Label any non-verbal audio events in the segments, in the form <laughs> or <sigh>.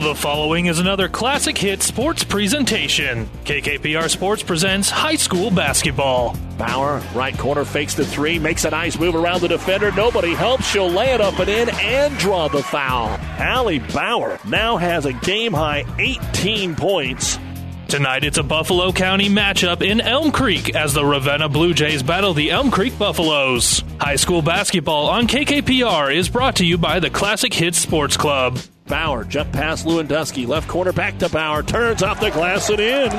The following is another classic hit sports presentation. KKPR Sports presents high school basketball. Bauer, right corner, fakes the three, makes a nice move around the defender. Nobody helps. She'll lay it up and in and draw the foul. Allie Bauer now has a game high 18 points. Tonight it's a Buffalo County matchup in Elm Creek as the Ravenna Blue Jays battle the Elm Creek Buffaloes. High school basketball on KKPR is brought to you by the Classic Hits Sports Club. Bauer jump past Lewandowski, left corner back to Bauer, turns off the glass and in.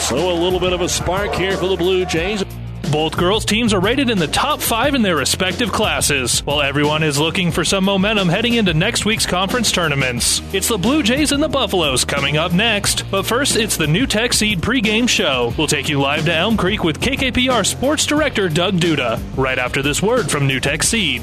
So a little bit of a spark here for the Blue Jays. Both girls' teams are rated in the top five in their respective classes, while everyone is looking for some momentum heading into next week's conference tournaments. It's the Blue Jays and the Buffaloes coming up next, but first it's the NuTech Seed pregame show. We'll take you live to Elm Creek with KKPR Sports Director Doug Duda, right after this word from NuTech Seed.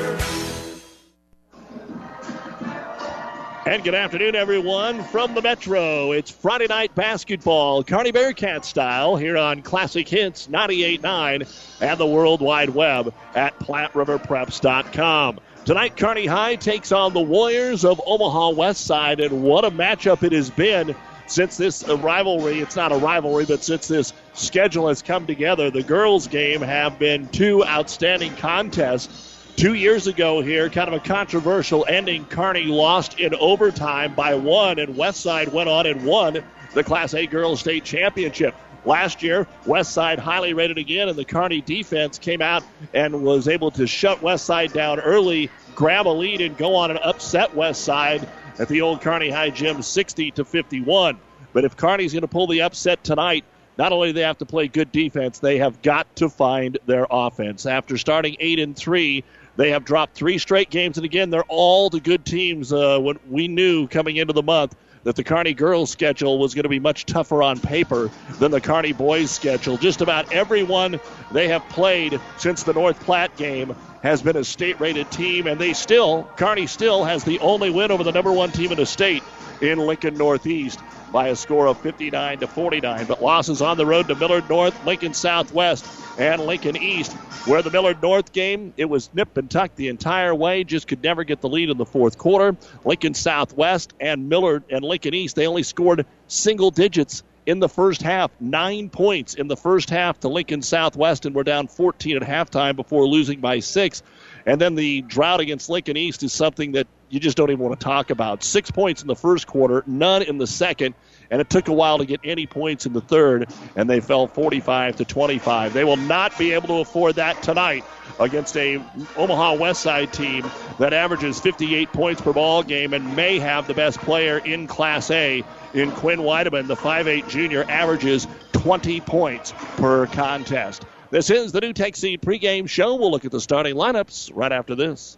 And good afternoon, everyone, from the Metro. It's Friday night basketball, Kearney Bearcat style, here on Classic Hits 98.9 and the World Wide Web at PlatteRiverPreps.com. Tonight, Kearney High takes on the Warriors of Omaha West Side, and what a matchup it has been since this rivalry. It's not a rivalry, but since this schedule has come together, the girls' game have been two outstanding contests. Two years ago here, kind of a controversial ending. Kearney lost in overtime by one, and Westside went on and won the Class A Girls State Championship. Last year, Westside highly rated again, and the Kearney defense came out and was able to shut Westside down early, grab a lead, and go on and upset Westside at the old Kearney High Gym 60 to 51. But if Kearney's going to pull the upset tonight, not only do they have to play good defense, they have got to find their offense. After starting 8 and 3, they have dropped three straight games, and again, they're all the good teams. Uh, when we knew coming into the month that the Kearney girls' schedule was going to be much tougher on paper than the Kearney boys' schedule. Just about everyone they have played since the North Platte game has been a state-rated team, and they still, Kearney still has the only win over the number one team in the state in Lincoln Northeast by a score of 59 to 49. But losses on the road to Millard North, Lincoln Southwest, and Lincoln East. Where the Millard North game, it was nip and tuck the entire way, just could never get the lead in the fourth quarter. Lincoln Southwest and Millard and Lincoln East, they only scored single digits in the first half. Nine points in the first half to Lincoln Southwest, and we're down 14 at halftime before losing by six. And then the drought against Lincoln East is something that you just don't even want to talk about. Six points in the first quarter, none in the second, and it took a while to get any points in the third, and they fell 45 to 25. They will not be able to afford that tonight against a Omaha West Side team that averages 58 points per ball game and may have the best player in Class A in Quinn Weideman. The 5'8 junior averages 20 points per contest. This is the NuTech Seed pregame show. We'll look at the starting lineups right after this.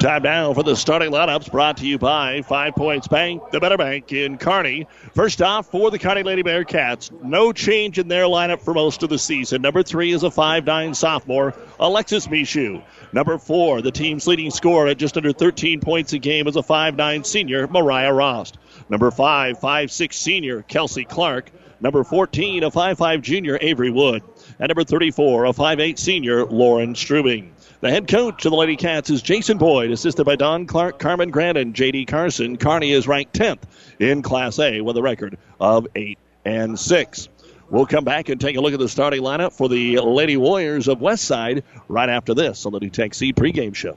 Time now for the starting lineups brought to you by Five Points Bank, the better bank in Kearney. First off, for the Kearney Lady Bearcats, no change in their lineup for most of the season. Number three is a 5'9 sophomore, Alexis Michu. Number four, the team's leading scorer at just under 13 points a game, is a 5'9 senior, Mariah Rost. Number five, 5'6 senior, Kelsey Clark. Number 14, a 5'5 junior, Avery Wood. And number 34, a 5'8 senior, Lauren Strubing. The head coach of the Lady Cats is Jason Boyd, assisted by Don Clark, Carmen Grant, and J.D. Carson. Kearney is ranked 10th in Class A with a record of 8 and 6. We'll come back and take a look at the starting lineup for the Lady Warriors of Westside right after this on the NuTech Seed pregame show.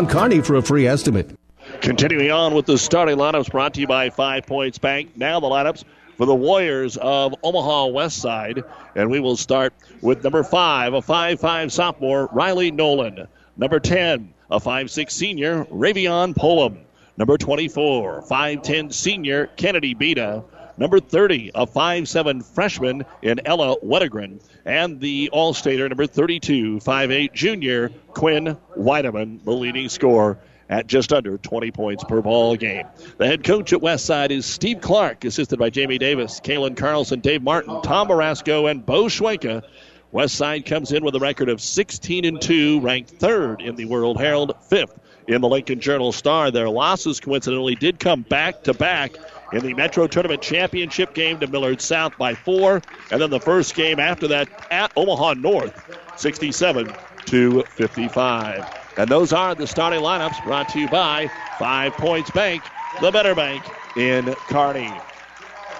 Kearney for a free estimate. Continuing on with the starting lineups brought to you by Five Points Bank. Now the lineups for the Warriors of Omaha West Side. And we will start with number five, a five-five sophomore, Riley Nolan. Number 10, a five-six senior, Ravion Pullum. Number 24, 5'10 senior, Kennedy Beta. Number 30, a 5'7 freshman in Ella Wedegren. And the All Stater, number 32, 5'8 junior, Quinn Weideman, the leading scorer at just under 20 points per ball game. The head coach at Westside is Steve Clark, assisted by Jamie Davis, Kalen Carlson, Dave Martin, Tom Barasco, and Bo Schwenka. Westside comes in with a record of 16 and 2, ranked third in the World Herald, fifth in the Lincoln Journal Star. Their losses coincidentally did come back to back in the Metro Tournament Championship game to Millard South by four, and then the first game after that at Omaha North, 67 to 55. And those are the starting lineups brought to you by Five Points Bank, the better bank in Kearney.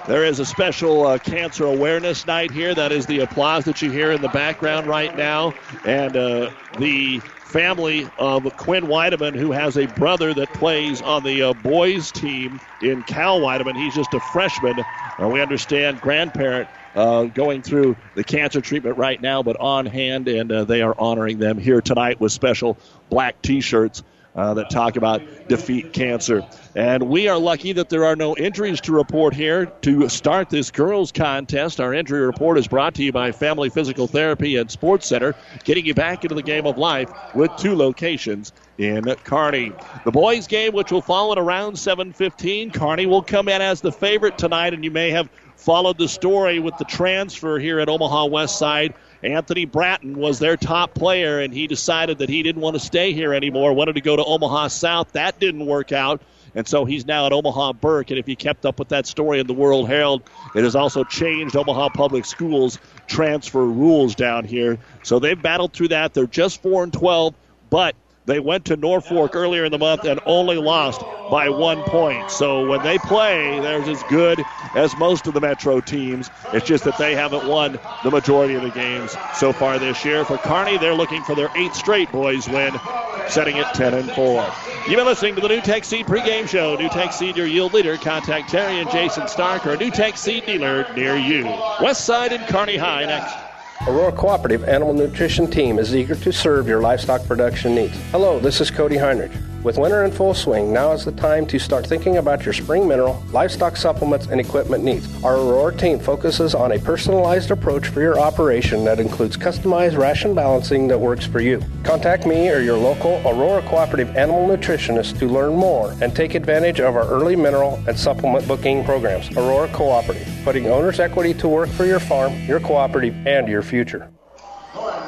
There is a special uh, cancer awareness night here. That is the applause that you hear in the background right now. And uh, the family of Quinn Weideman, who has a brother that plays on the uh, boys team in Cal Weideman. He's just a freshman. Uh, we understand grandparent uh, going through the cancer treatment right now, but on hand, and uh, they are honoring them here tonight with special black T-shirts uh, that talk about defeat cancer. And we are lucky that there are no injuries to report here to start this girls' contest. Our injury report is brought to you by Family Physical Therapy and Sports Center, getting you back into the game of life with two locations in Kearney. The boys' game, which will follow at around 7:15, Kearney will come in as the favorite tonight, and you may have followed the story with the transfer here at Omaha West Side. Anthony Bratton was their top player, and he decided that he didn't want to stay here anymore, wanted to go to Omaha South. That didn't work out. And so he's now at Omaha Burke. And if you kept up with that story in the World Herald, it has also changed Omaha Public Schools transfer rules down here. So they've battled through that. They're just 4 and 12, but they went to Norfolk earlier in the month and only lost by one point. So when they play, they're as good as most of the Metro teams. It's just that they haven't won the majority of the games so far this year. For Kearney, they're looking for their eighth straight boys win, setting it 10 and 4. You've been listening to the NuTech Seed pregame show. NuTech Seed, your yield leader. Contact Terry and Jason Stark or a NuTech Seed dealer near you. West Side and Kearney High next. Aurora Cooperative Animal Nutrition Team is eager to serve your livestock production needs. Hello, this is Cody Heinrich. With winter in full swing, now is the time to start thinking about your spring mineral, livestock supplements, and equipment needs. Our Aurora team focuses on a personalized approach for your operation that includes customized ration balancing that works for you. Contact me or your local Aurora Cooperative Animal Nutritionist to learn more and take advantage of our early mineral and supplement booking programs. Aurora Cooperative, putting owner's equity to work for your farm, your cooperative, and your future.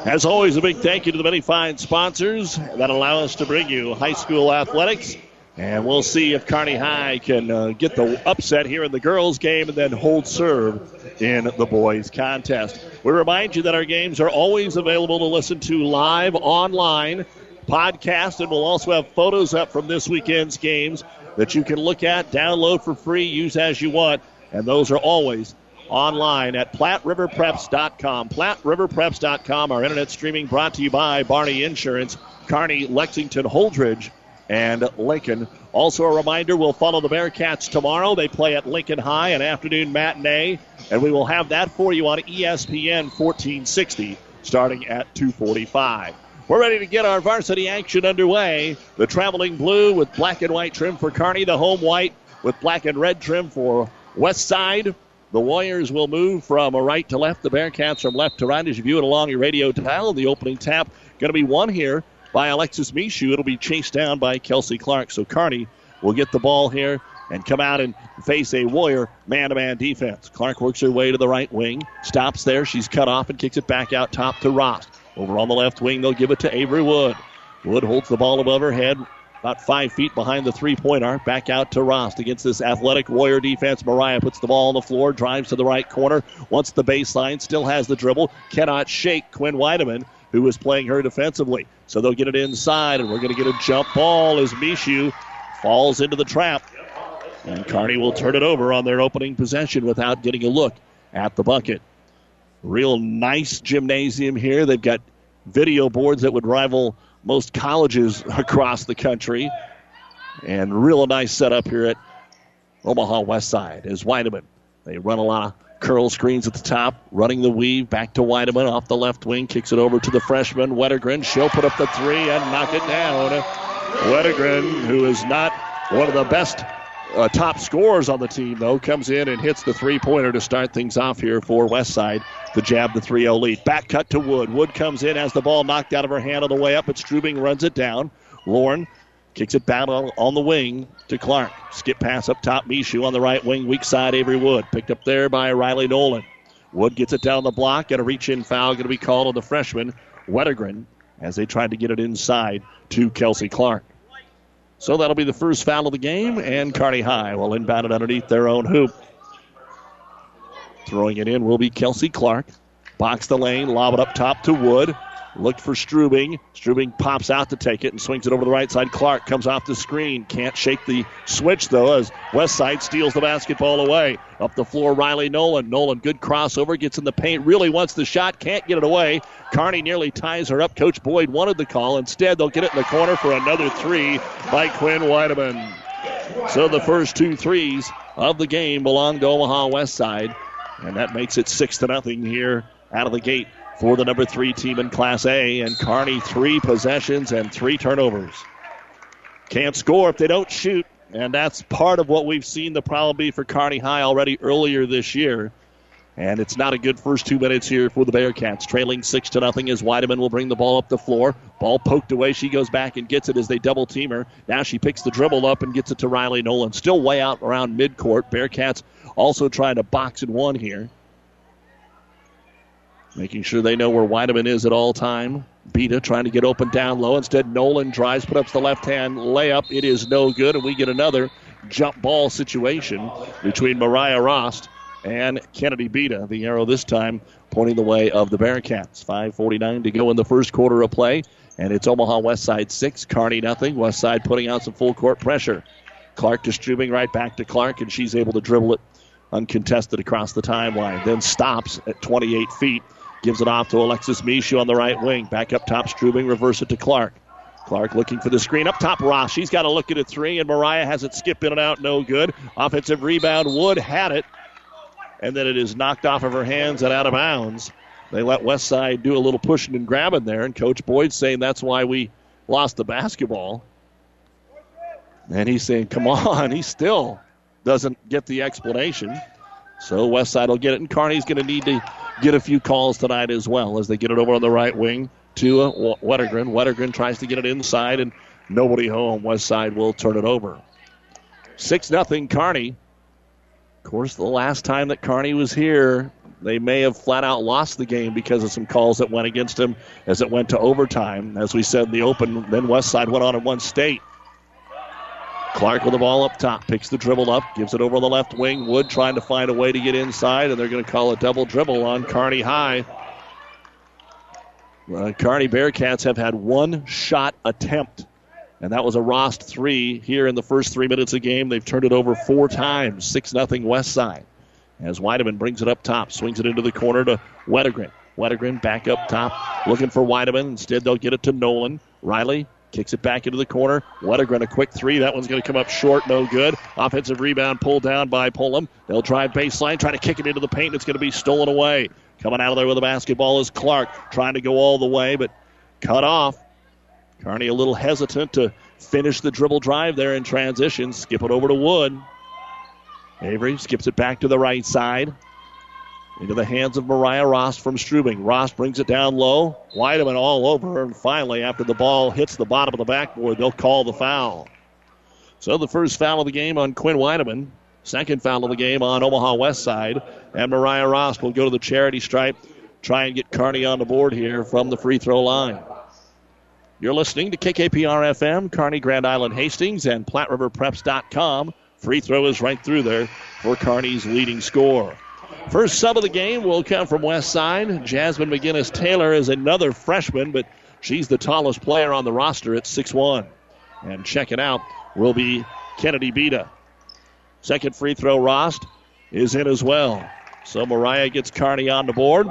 As always, a big thank you to the many fine sponsors that allow us to bring you high school athletics. And we'll see if Kearney High can uh, get the upset here in the girls' game and then hold serve in the boys' contest. We remind you that our games are always available to listen to live online, podcast, and we'll also have photos up from this weekend's games that you can look at, download for free, use as you want. And those are always online at PlatteRiverPreps.com. PlatteRiverPreps.com, our internet streaming brought to you by Barney Insurance, Kearney, Lexington, Holdrege, and Lincoln. Also, a reminder we'll follow the Bearcats tomorrow. They play at Lincoln High, an afternoon matinee, and we will have that for you on ESPN 1460 starting at 245. We're ready to get our varsity action underway. The traveling blue with black and white trim for Kearney, the home white with black and red trim for West Side. The Warriors will move from right to left. The Bearcats from left to right as you view it along your radio dial. The opening tap going to be won here by Alexis Mishu. It'll be chased down by Kelsey Clark. So Kearney will get the ball here and come out and face a Warrior man to man defense. Clark works her way to the right wing, stops there. She's cut off and kicks it back out top to Rost. Over on the left wing, they'll give it to Avery Wood. Wood holds the ball above her head, about five feet behind the three point arc. Back out to Rost against this athletic Warrior defense. Mariah puts the ball on the floor, drives to the right corner, wants the baseline, still has the dribble, cannot shake Quinn Weideman, who is playing her defensively. So they'll get it inside, and we're going to get a jump ball as Mishu falls into the trap. And Kearney will turn it over on their opening possession without getting a look at the bucket. Real nice gymnasium here. They've got video boards that would rival most colleges <laughs> across the country. And real nice setup here at Omaha West Side is Weideman. They run a lot of curl screens at the top, running the weave back to Weideman off the left wing, kicks it over to the freshman Wettergren. She'll put up the three and knock it down. Wettergren, who is not one of the best uh, top scorers on the team, though, comes in and hits the three pointer to start things off here for Westside. The jab, the 3 0 lead. Back cut to Wood. Wood comes in, has the ball knocked out of her hand on the way up, but Strubing runs it down. Lauren kicks it back on, on the wing to Clark. Skip pass up top, Mishu on the right wing, weak side, Avery Wood. Picked up there by Riley Nolan. Wood gets it down the block, and a reach in foul going to be called on the freshman, Wettergren, as they tried to get it inside to Kelsey Clark. So that'll be the first foul of the game, and Kearney High will inbound it underneath their own hoop. Throwing it in will be Kelsey Clark. Box the lane, lob it up top to Wood. Looked for Strubing. Strubing pops out to take it and swings it over the right side. Clark comes off the screen. Can't shake the switch, though, as Westside steals the basketball away. Up the floor, Riley Nolan. Nolan, good crossover, gets in the paint, really wants the shot, can't get it away. Kearney nearly ties her up. Coach Boyd wanted the call. Instead, they'll get it in the corner for another three by Quinn Weideman. So the first two threes of the game belong to Omaha Westside, and that makes it six to nothing here out of the gate for the number three team in Class A. And Kearney, three possessions and three turnovers. Can't score if they don't shoot. And that's part of what we've seen the problem be for Kearney High already earlier this year. And it's not a good first two minutes here for the Bearcats. Trailing six to nothing as Weideman will bring the ball up the floor. Ball poked away. She goes back and gets it as they double team her. Now she picks the dribble up and gets it to Riley Nolan. Still way out around midcourt. Bearcats also trying to box in one here. Making sure they know where Weideman is at all time. Beta trying to get open down low. Instead, Nolan drives, put up the left hand layup. It is no good, and we get another jump ball situation between Mariah Rost and Kennedy Beta. The arrow this time pointing the way of the Bearcats. 5.49 to go in the first quarter of play, and it's Omaha West Side 6, Kearney nothing. West Side putting out some full court pressure. Clark distributing right back to Clark, and she's able to dribble it uncontested across the timeline. Then stops at 28 feet Gives it off to Alexis Mishu on the right wing. Back up top, Strubing, reverse it to Clark. Clark looking for the screen. Up top, Rost. She's got to look at a three, and Mariah has it skip in and out. No good. Offensive rebound. Wood had it, and then it is knocked off of her hands and out of bounds. They let Westside do a little pushing and grabbing there, and Coach Boyd saying that's why we lost the basketball. And he's saying, come on. <laughs> He still doesn't get the explanation. So Westside will get it, and Kearney's going to need to get a few calls tonight as well as they get it over on the right wing to uh, Wettergren. Wettergren tries to get it inside, and nobody home. Westside will turn it over. 6 nothing Kearney. Of course, the last time that Kearney was here, they may have flat out lost the game because of some calls that went against them as it went to overtime. As we said in the open, then Westside went on and won state. Clark with the ball up top, picks the dribble up, gives it over the left wing. Wood trying to find a way to get inside, and they're going to call a double dribble on Kearney High. Uh, Kearney Bearcats have had one shot attempt, and that was a Rost three here in the first three minutes of game. They've turned it over four times, 6 nothing West Side. As Weideman brings it up top, swings it into the corner to Wettergren. Wettergren back up top, looking for Weideman. Instead, they'll get it to Nolan. Riley Kicks it back into the corner. Wettergren, a quick three. That one's going to come up short. No good. Offensive rebound pulled down by Pullum. They'll drive baseline, try to kick it into the paint. It's going to be stolen away. Coming out of there with the basketball is Clark, trying to go all the way, but cut off. Kearney a little hesitant to finish the dribble drive there in transition. Skip it over to Wood. Avery skips it back to the right side into the hands of Mariah Rost from Strubing. Rost brings it down low. Weideman all over and finally, after the ball hits the bottom of the backboard, they'll call the foul. So the first foul of the game on Quinn Weideman. Second foul of the game on Omaha West Side. And Mariah Rost will go to the charity stripe, try and get Kearney on the board here from the free throw line. You're listening to KKPR FM, Kearney, Grand Island, Hastings, and PlatteRiverPreps.com. Free throw is right through there for Kearney's leading score. First sub of the game will come from West Side. Jasmine McGinnis Taylor is another freshman, but she's the tallest player on the roster at 6'1. And check it out will be Kennedy Beta. Second free throw, Rost is in as well. So Mariah gets Kearney on the board.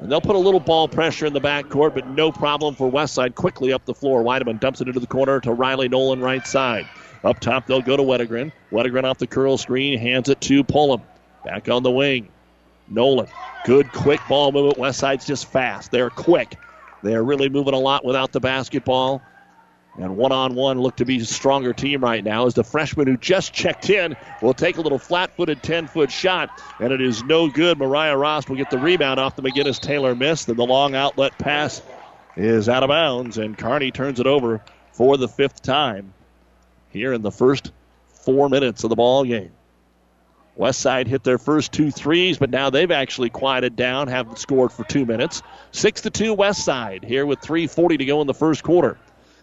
And they'll put a little ball pressure in the backcourt, but no problem for Westside. Quickly up the floor. Weideman dumps it into the corner to Riley Nolan right side. Up top, they'll go to Wettergren. Wettergren off the curl screen, hands it to Pullum. Back on the wing. Nolan. Good quick ball movement. Westside's just fast. They're quick. They're really moving a lot without the basketball. And one on one look to be a stronger team right now as the freshman who just checked in will take a little flat footed 10 foot shot, and it is no good. Mariah Rost will get the rebound off the McGinnis Taylor miss. Then the long outlet pass is out of bounds, and Kearney turns it over for the fifth time here in the first four minutes of the ball game. Westside hit their first two threes, but now they've actually quieted down, haven't scored for two minutes. Six to two West Side here with 3:40 to go in the first quarter.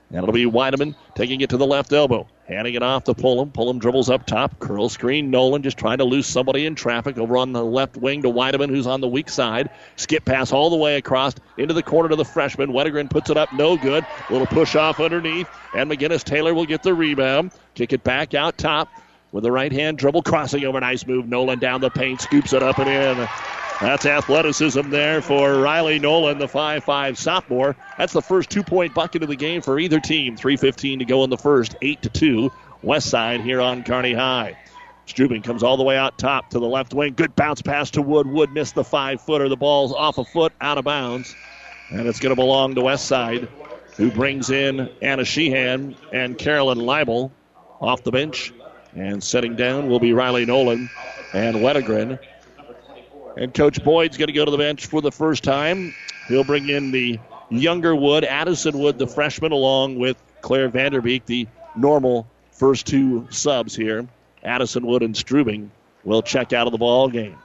And it'll be Weideman taking it to the left elbow, handing it off to Pullum. Pullum dribbles up top, curl screen. Nolan just trying to lose somebody in traffic over on the left wing to Weideman, who's on the weak side. Skip pass all the way across into the corner to the freshman. Wettergren puts it up, no good. Little push off underneath, and McGinnis Taylor will get the rebound. Kick it back out top with the right hand dribble, crossing over. Nice move. Nolan down the paint, scoops it up and in. That's athleticism there for Riley Nolan, the 5'5 sophomore. That's the first two point bucket of the game for either team. 3.15 to go in the first, 8 to 2. West side here on Kearney High. Strubing comes all the way out top to the left wing. Good bounce pass to Wood. Wood missed the five footer. The ball's off a foot, out of bounds. And it's going to belong to West Side, who brings in Anna Sheehan and Carolyn Leibel off the bench. And setting down will be Riley Nolan and Wettergren. And Coach Boyd's going to go to the bench for the first time. He'll bring in the younger Wood, Addison Wood, the freshman, along with Claire Vanderbeek, the normal first two subs here. Addison Wood and Strubing will check out of the ball game.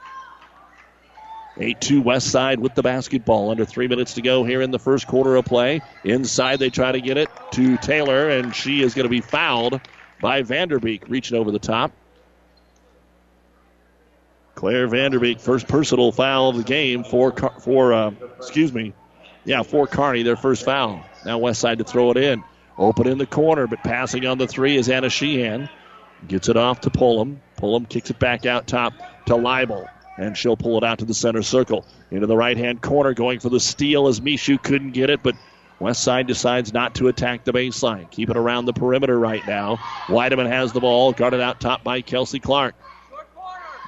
8 2 West Side with the basketball. Under three minutes to go here in the first quarter of play. Inside, they try to get it to Taylor, and she is going to be fouled by Vanderbeek, reaching over the top. Claire Vanderbeek, first personal foul of the game for for uh, excuse me, yeah, for Kearney, their first foul. Now West Side to throw it in, open in the corner, but passing on the three is Anna Sheehan. Gets it off to Pullum. Pullum kicks it back out top to Leibel. And she'll pull it out to the center circle. Into the right hand corner, going for the steal as Mishu couldn't get it, but West Side decides not to attack the baseline. Keep it around the perimeter right now. Weideman has the ball, guarded out top by Kelsey Clark.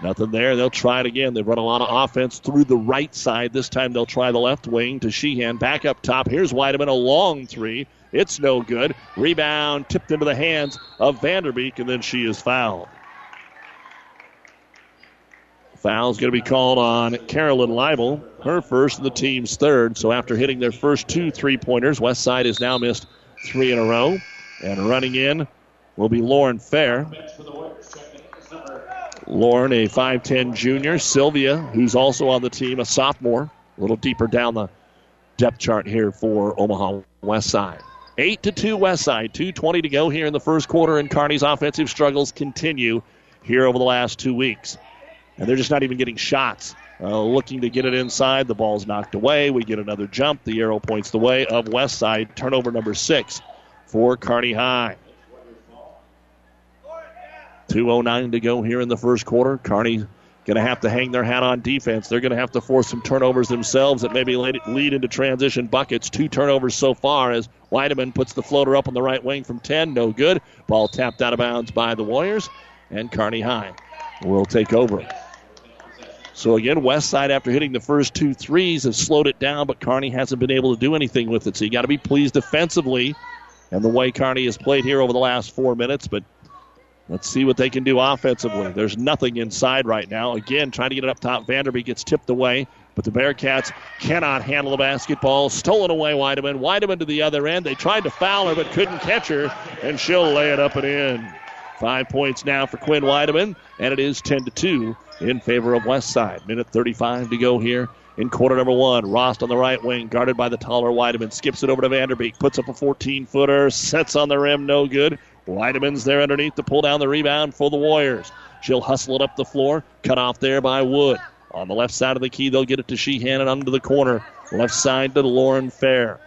Nothing there. They'll try it again. They've run a lot of offense through the right side. This time they'll try the left wing to Sheehan. Back up top. Here's Weideman. A long three It's no good. Rebound tipped into the hands of Vanderbeek, and then she is fouled. Foul's going to be called on Carolyn Leibel, her first and the team's third. So after hitting their first two three pointers, Westside has now missed three in a row. And running in will be Lauren Fair. Lauren, a 5'10 junior. Sylvia, who's also on the team, a sophomore. A little deeper down the depth chart here for Omaha West Side. 8 to 2 West Side. 2.20 to go here in the first quarter, and Kearney's offensive struggles continue here over the last two weeks and they're just not even getting shots. Uh, looking to get it inside. The ball's knocked away. We get another jump. The arrow points the way of West Side. Turnover number six for Kearney High. 2.09 to go here in the first quarter. Kearney going to have to hang their hat on defense. They're going to have to force some turnovers themselves that maybe lead into transition buckets. Two turnovers so far as Weideman puts the floater up on the right wing from 10. No good. Ball tapped out of bounds by the Warriors. And Kearney High will take over. So again, West Side, after hitting the first two threes, has slowed it down, but Kearney hasn't been able to do anything with it. So you got to be pleased defensively and the way Kearney has played here over the last four minutes. But let's see what they can do offensively. There's nothing inside right now. Again, trying to get it up top. Vanderbeek gets tipped away, but the Bearcats cannot handle the basketball. Stolen away, Weideman. Weideman to the other end. They tried to foul her, but couldn't catch her, and she'll lay it up and in. Five points now for Quinn Weideman, and it is 10 to 2 in favor of Westside. Minute 35 to go here in quarter number one. Rost on the right wing, guarded by the taller Weideman. Skips it over to Vanderbeek. Puts up a 14 footer. Sets on the rim. No good. Weideman's there underneath to pull down the rebound for the Warriors. She'll hustle it up the floor. Cut off there by Wood. On the left side of the key, they'll get it to Sheehan and under the corner. Left side to Lauren Fair.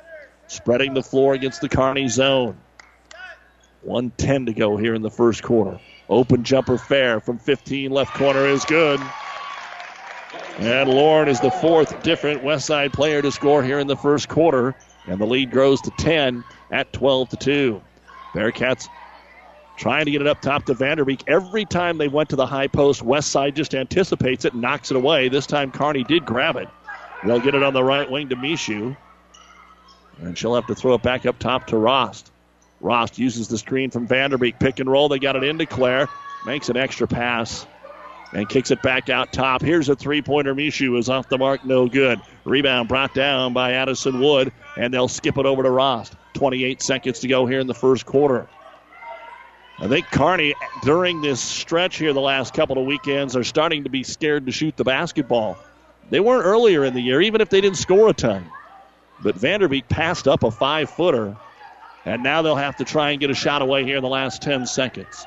Spreading the floor against the Kearney zone. 110 to go here in the first quarter. Open jumper fair from 15 left corner is good. And Lauren is the fourth different West Side player to score here in the first quarter. And the lead grows to 10 at 12 to 2. Bearcats trying to get it up top to Vanderbeek. Every time they went to the high post, West Side just anticipates it, knocks it away. This time Kearney did grab it. They'll get it on the right wing to Mishu. And she'll have to throw it back up top to Rost. Rost uses the screen from Vanderbeek. Pick and roll. They got it into Claire. Makes an extra pass and kicks it back out top. Here's a three pointer. Mishu is off the mark. No good. Rebound brought down by Addison Wood, and they'll skip it over to Rost. 28 seconds to go here in the first quarter. I think Kearney, during this stretch here the last couple of weekends, are starting to be scared to shoot the basketball. They weren't earlier in the year, even if they didn't score a ton. But Vanderbeek passed up a five footer and now they'll have to try and get a shot away here in the last 10 seconds.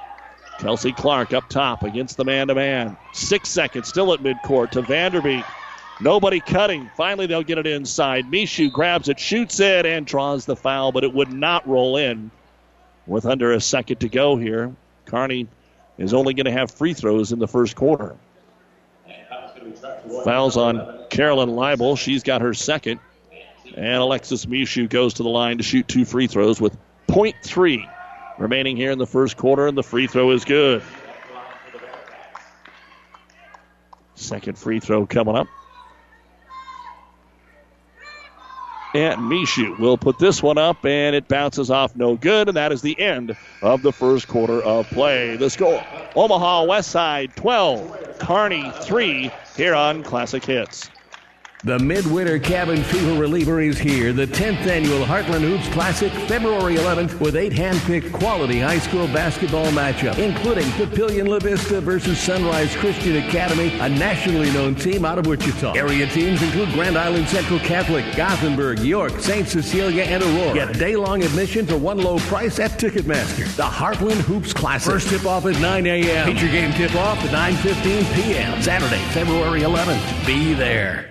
Kelsey Clark up top against the man to man. Six seconds still at midcourt to Vanderbeek. Nobody cutting. Finally, they'll get it inside. Mishu grabs it, shoots it, and draws the foul, but it would not roll in with under a second to go here. Kearney is only going to have free throws in the first quarter. Fouls on Carolyn Leibel. She's got her second. And Alexis Mishu goes to the line to shoot two free throws with 0.3 remaining here in the first quarter, and the free throw is good. Second free throw coming up. And Mishu will put this one up, and it bounces off no good, and that is the end of the first quarter of play. The score Omaha West Side 12, Kearney 3 here on Classic Hits. The Midwinter Cabin Fever Reliever is here. The 10th annual Heartland Hoops Classic, February 11th, with eight hand-picked quality high school basketball matchups, including Papillion La Vista versus Sunrise Christian Academy, a nationally known team out of Wichita. Area teams include Grand Island Central Catholic, Gothenburg, York, St. Cecilia, and Aurora. Get day-long admission for one low price at Ticketmaster. The Heartland Hoops Classic. First tip-off at 9 a.m. Feature game tip-off at 9.15 p.m. Saturday, February 11th. Be there.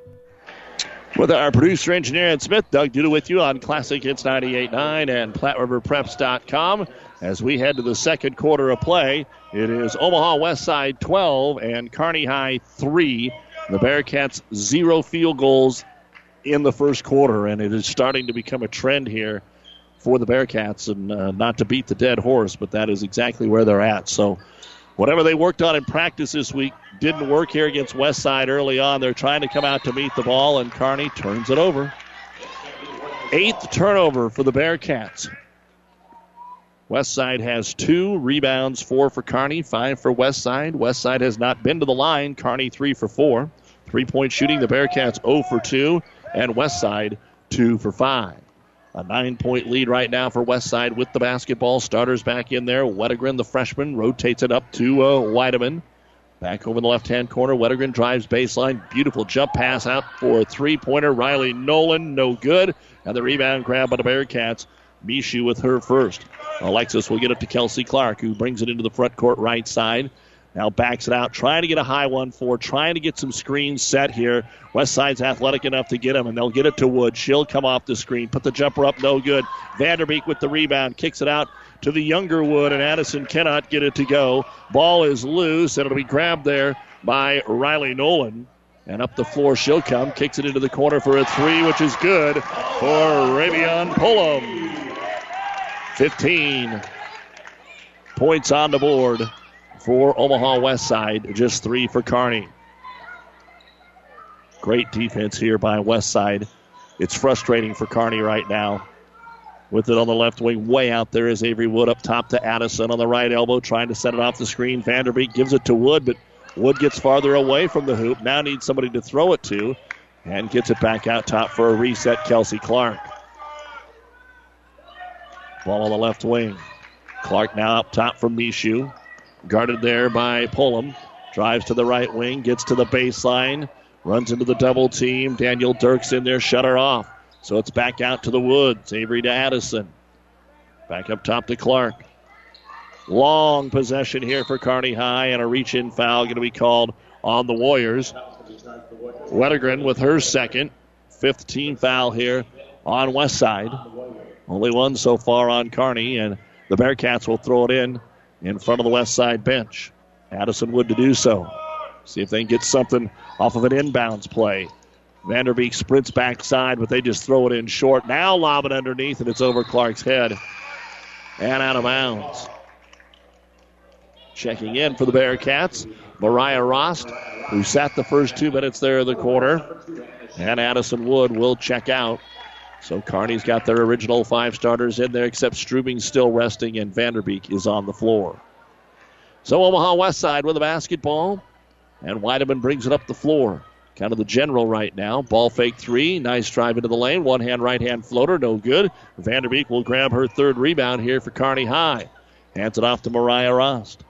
With our producer engineer and Smith, Doug Duda with you on Classic Hits 98.9 and PlatteRiverPreps.com. As we head to the second quarter of play, it is Omaha West Side 12 and Kearney High 3. The Bearcats zero field goals in the first quarter, and it is starting to become a trend here for the Bearcats. And uh, not to beat the dead horse, but that is exactly where they're at. So whatever they worked on in practice this week didn't work here against West Side early on. They're trying to come out to meet the ball, and Kearney turns it over. Eighth turnover for the Bearcats. West Side has two rebounds, four for Kearney, five for West Side. West Side has not been to the line. Kearney three for four. Three point shooting, the Bearcats 0 for 2, and West Side 2 for 5. A nine point lead right now for West Side with the basketball. Starters back in there. Wedegren, the freshman, rotates it up to uh, Weideman. Back over in the left hand corner. Wedegren drives baseline. Beautiful jump pass out for a three pointer. Riley Nolan, no good. And the rebound grab by the Bearcats. Mishu with her first. Alexis will get it to Kelsey Clark, who brings it into the front court right side. Now backs it out, trying to get a high one for, trying to get some screens set here. West Side's athletic enough to get him, and they'll get it to Wood. She'll come off the screen, put the jumper up, no good. Vanderbeek with the rebound, kicks it out to the younger Wood, and Addison cannot get it to go. Ball is loose, and it'll be grabbed there by Riley Nolan. And up the floor she'll come, kicks it into the corner for a three, which is good for Ravion Pullum. 15 points on the board for Omaha West Side, just three for Kearney. Great defense here by West Side. It's frustrating for Kearney right now. With it on the left wing, way out there is Avery Wood up top to Addison on the right elbow, trying to set it off the screen. Vanderbeek gives it to Wood, but Wood gets farther away from the hoop. Now needs somebody to throw it to, and gets it back out top for a reset. Kelsey Clark. Ball on the left wing. Clark now up top from Mishu. Guarded there by Pullum. Drives to the right wing, gets to the baseline, runs into the double team. Daniel Dirks in there, shut her off. So it's back out to the woods. Avery to Addison. Back up top to Clark. Long possession here for Kearney High, and a reach in foul going to be called on the Warriors. Wedegren with her second. Fifth team foul here on West Side. Only one so far on Kearney, and the Bearcats will throw it in in front of the West Side bench. Addison Wood to do so. See if they can get something off of an inbounds play. Vanderbeek sprints backside, but they just throw it in short. Now lob it underneath, and it's over Clark's head and out of bounds. Checking in for the Bearcats, Mariah Rost, who sat the first two minutes there in the quarter. And Addison Wood will check out. So Kearney's got their original five starters in there, except Strubing's still resting, and Vanderbeek is on the floor. So Omaha West Side with the basketball, and Weideman brings it up the floor. Kind of the general right now. Ball fake three. Nice drive into the lane. One hand, right hand floater. No good. Vanderbeek will grab her third rebound here for Kearney High. Hands it off to Mariah Rost.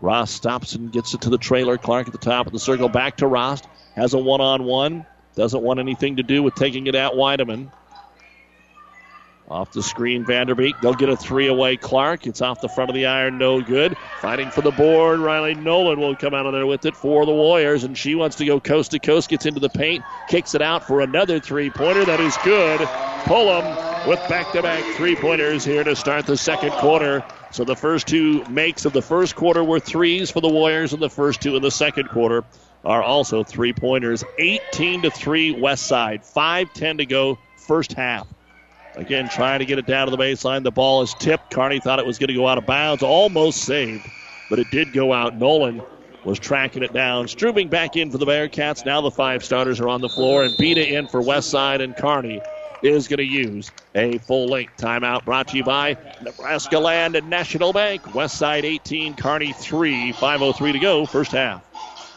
Rost stops and gets it to the trailer. Clark at the top of the circle. Back to Rost. Has a one on one. Doesn't want anything to do with taking it at Weideman. Off the screen, Vanderbeek. They'll get a three away. Clark. It's off the front of the iron. No good. Fighting for the board. Riley Nolan will come out of there with it for the Warriors, and she wants to go coast to coast. Gets into the paint. Kicks it out for another three pointer. That is good. Pullum with back to back three pointers here to start the second quarter. So the first two makes of the first quarter were threes for the Warriors, and the first two in the second quarter are also three pointers. 18 to 3 West Side. 5 10 to go, first half. Again, trying to get it down to the baseline. The ball is tipped. Kearney thought it was going to go out of bounds. Almost saved, but it did go out. Nolan was tracking it down. Strubing back in for the Bearcats. Now the five starters are on the floor, and Beta in for West Side, and Kearney is going to use a full length timeout brought to you by Nebraska Land and National Bank. West Side 18, Kearney 3, 5.03 to go, first half.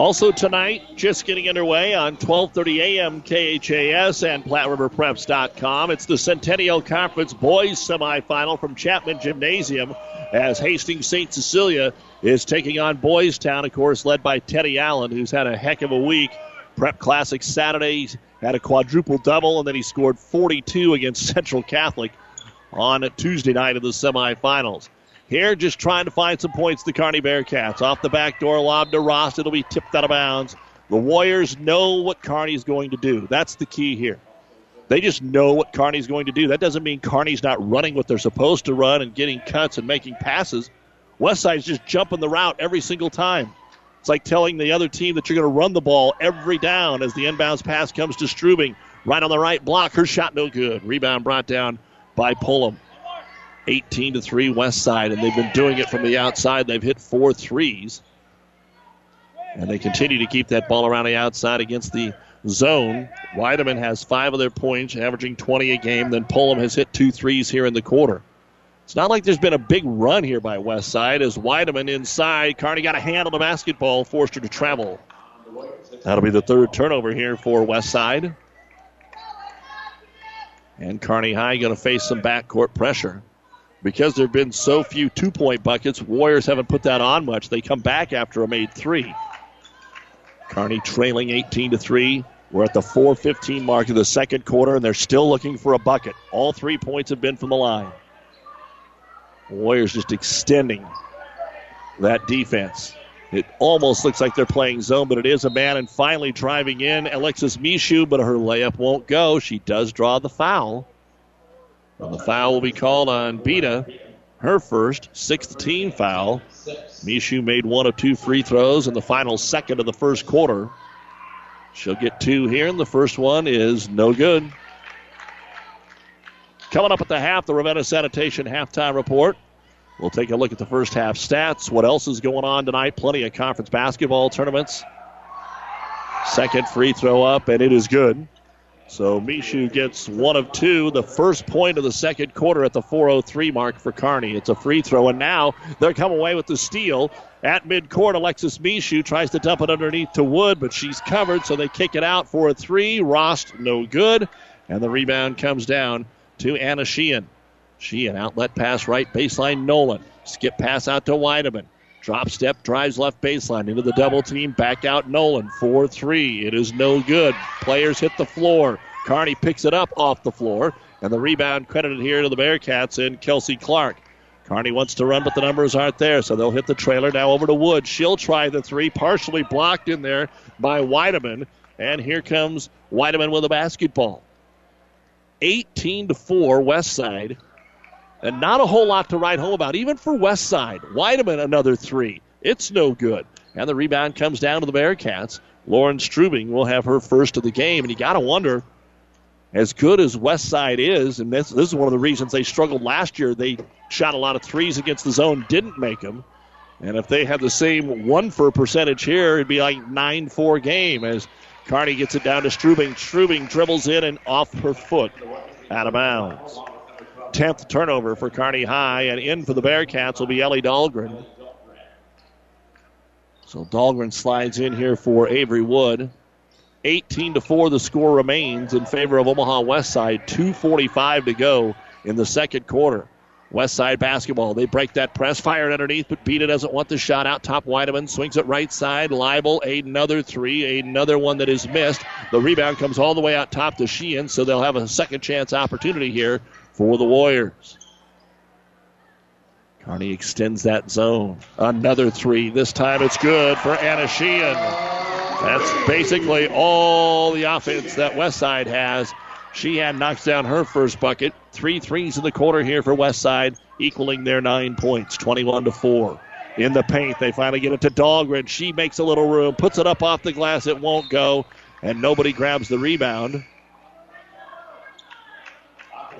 Also tonight, just getting underway on 12:30 a.m. KHAS and PlatteRiverPreps.com. It's the Centennial Conference Boys Semifinal from Chapman Gymnasium as Hastings St. Cecilia is taking on Boys Town, of course, led by Teddy Allen, who's had a heck of a week. Prep Classic Saturday had a quadruple double, and then he scored 42 against <laughs> Central Catholic on Tuesday night of the semifinals. Here, just trying to find some points, the Kearney Bearcats. Off the back door, lob to Rost. It'll be tipped out of bounds. The Warriors know what Kearney's going to do. That's the key here. They just know what Kearney's going to do. That doesn't mean Kearney's not running what they're supposed to run and getting cuts and making passes. Westside's just jumping the route every single time. It's like telling the other team that you're going to run the ball every down as the inbounds pass comes to Strubing. Right on the right block. Her shot no good. Rebound brought down by Pullum. 18 to 3 West Side, and they've been doing it from the outside. They've hit four threes. And they continue to keep that ball around the outside against the zone. Weideman has five of their points, averaging 20 a game. Then Pullum has hit two threes here in the quarter. It's not like there's been a big run here by West Side as Weideman inside. Kearney got a hand on the basketball, forced her to travel. That'll be the third turnover here for West Side. And Kearney High going to face some backcourt pressure because there have been so few two point buckets, Warriors haven't put that on much. They come back after a made three. Kearney trailing 18 to 3. We're at the 4:15 mark of the second quarter, and they're still looking for a bucket. All three points have been from the line. Warriors just extending that defense. It almost looks like they're playing zone, but it is a man. And finally driving in, Alexis Mishu, but her layup won't go. She does draw the foul. The foul will be called on Beta, her first, sixth team foul. Mishu made one of two free throws in the final second of the first quarter. She'll get two here, and the first one is no good. Coming up at the half, the Ravenna Sanitation halftime report. We'll take a look at the first half stats. What else is going on tonight? Plenty of conference basketball tournaments. Second free throw up, and it is good. So Mishu gets one of two, the first point of the second quarter at the 4:03 mark for Kearney. It's a free throw, and now they're come away with the steal at midcourt. Alexis Mishu tries to dump it underneath to Wood, but she's covered, so they kick it out for a three. Rost no good, and the rebound comes down to Anna Sheehan. Sheehan outlet pass right baseline Nolan. Skip pass out to Weideman. Drop step, drives left baseline into the double team. Back out Nolan. 4 3. It is no good. Players hit the floor. Kearney picks it up off the floor. And the rebound credited here to the Bearcats and Kelsey Clark. Kearney wants to run, but the numbers aren't there, so they'll hit the trailer now over to Wood. She'll try the three, partially blocked in there by Weideman. And here comes Weideman with a basketball. 18 to 4, West Side. And not a whole lot to write home about, even for West Side. Weideman, another three. It's no good. And the rebound comes down to the Bearcats. Lauren Strubing will have her first of the game. And you got to wonder, as good as West Side is, and this, this is one of the reasons they struggled last year, they shot a lot of threes against the zone, didn't make them. And if they had the same one for percentage here, it'd be like 9 4 game as Kearney gets it down to Strubing. Strubing dribbles in and off her foot out of bounds. 10th turnover for Kearney High, and in for the Bearcats will be Ellie Dahlgren. So Dahlgren slides in here for Avery Wood. 18 to 4 the score remains in favor of Omaha West Side. 245 to go in the second quarter. West Side basketball. They break that press, fire it underneath, but Beta doesn't want the shot out. Top Weideman swings it right side. Leibel, another three, another one that is missed. The rebound comes all the way out top to Sheehan, so they'll have a second chance opportunity here for the Warriors. Kearney extends that zone. Another three. This time it's good for Anna Sheehan. That's basically all the offense that Westside has. Sheehan knocks down her first bucket. Three threes in the quarter here for Westside, equaling their nine points, 21 to 4. in the paint. They finally get it to Dahlgren. She makes a little room, puts it up off the glass. It won't go, and nobody grabs the rebound.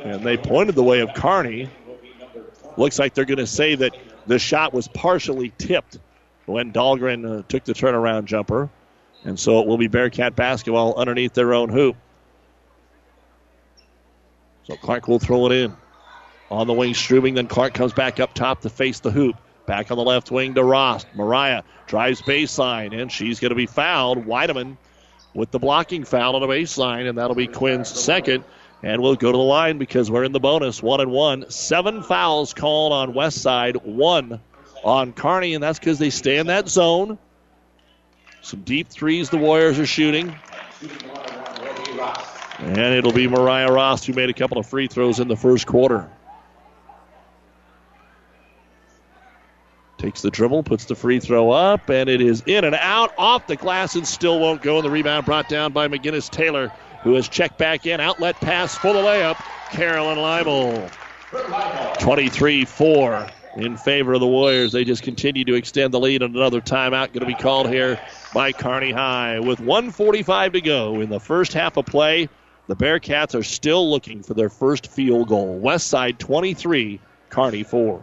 And they pointed the way of Kearney. Looks like they're going to say that the shot was partially tipped when Dahlgren uh, took the turnaround jumper. And so it will be Bearcat basketball underneath their own hoop. So Clark will throw it in. On the wing, Strubing. Then Clark comes back up top to face the hoop. Back on the left wing to Rost. Mariah drives baseline, and she's going to be fouled. Weideman with the blocking foul on the baseline, and that'll be Quinn's second. And we'll go to the line because we're in the bonus. One and one. Seven fouls called on West Side, one on Kearney, and that's because they stay in that zone. Some deep threes the Warriors are shooting. And it'll be Mariah Rost who made a couple of free throws in the first quarter. Takes the dribble, puts the free throw up, and it is in and out off the glass and still won't go. And the rebound brought down by McGinnis Taylor, who has checked back in. Outlet pass for the layup. Carolyn Leibel. 23 4 in favor of the Warriors. They just continue to extend the lead, and another timeout going to be called here by Kearney High. With 145 to go in the first half of play, the Bearcats are still looking for their first field goal. West Side 23, Kearney 4.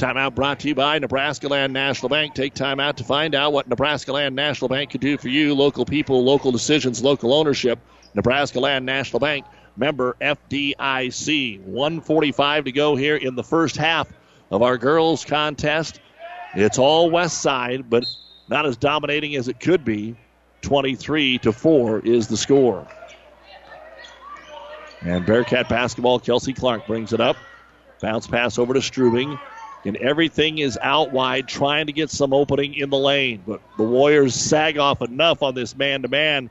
Timeout brought to you by Nebraska Land National Bank. Take time out to find out what Nebraska Land National Bank could do for you. Local people, local decisions, local ownership. Nebraska Land National Bank, member FDIC. 145 to go here in the first half of our girls contest. It's all west side, but not as dominating as it could be. 23 to 4 is the score. And Bearcat basketball, Kelsey Clark brings it up. Bounce pass over to Strubing and everything is out wide, trying to get some opening in the lane. But the Warriors sag off enough on this man to man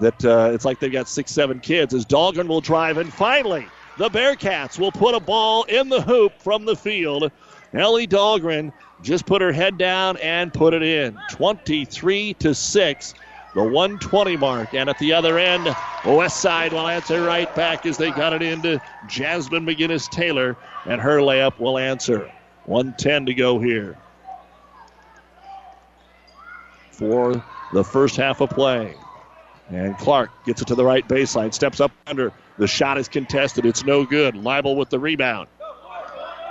that uh, it's like they've got six, seven kids. As Dahlgren will drive, and finally, the Bearcats will put a ball in the hoop from the field. Ellie Dahlgren just put her head down and put it in. 23 to 6 the 120 mark. And at the other end, West Side will answer right back as they got it into Jasmine McGinnis Taylor, and her layup will answer. 110 to go here for the first half of play. And Clark gets it to the right baseline, steps up under. The shot is contested. It's no good. Leibel with the rebound.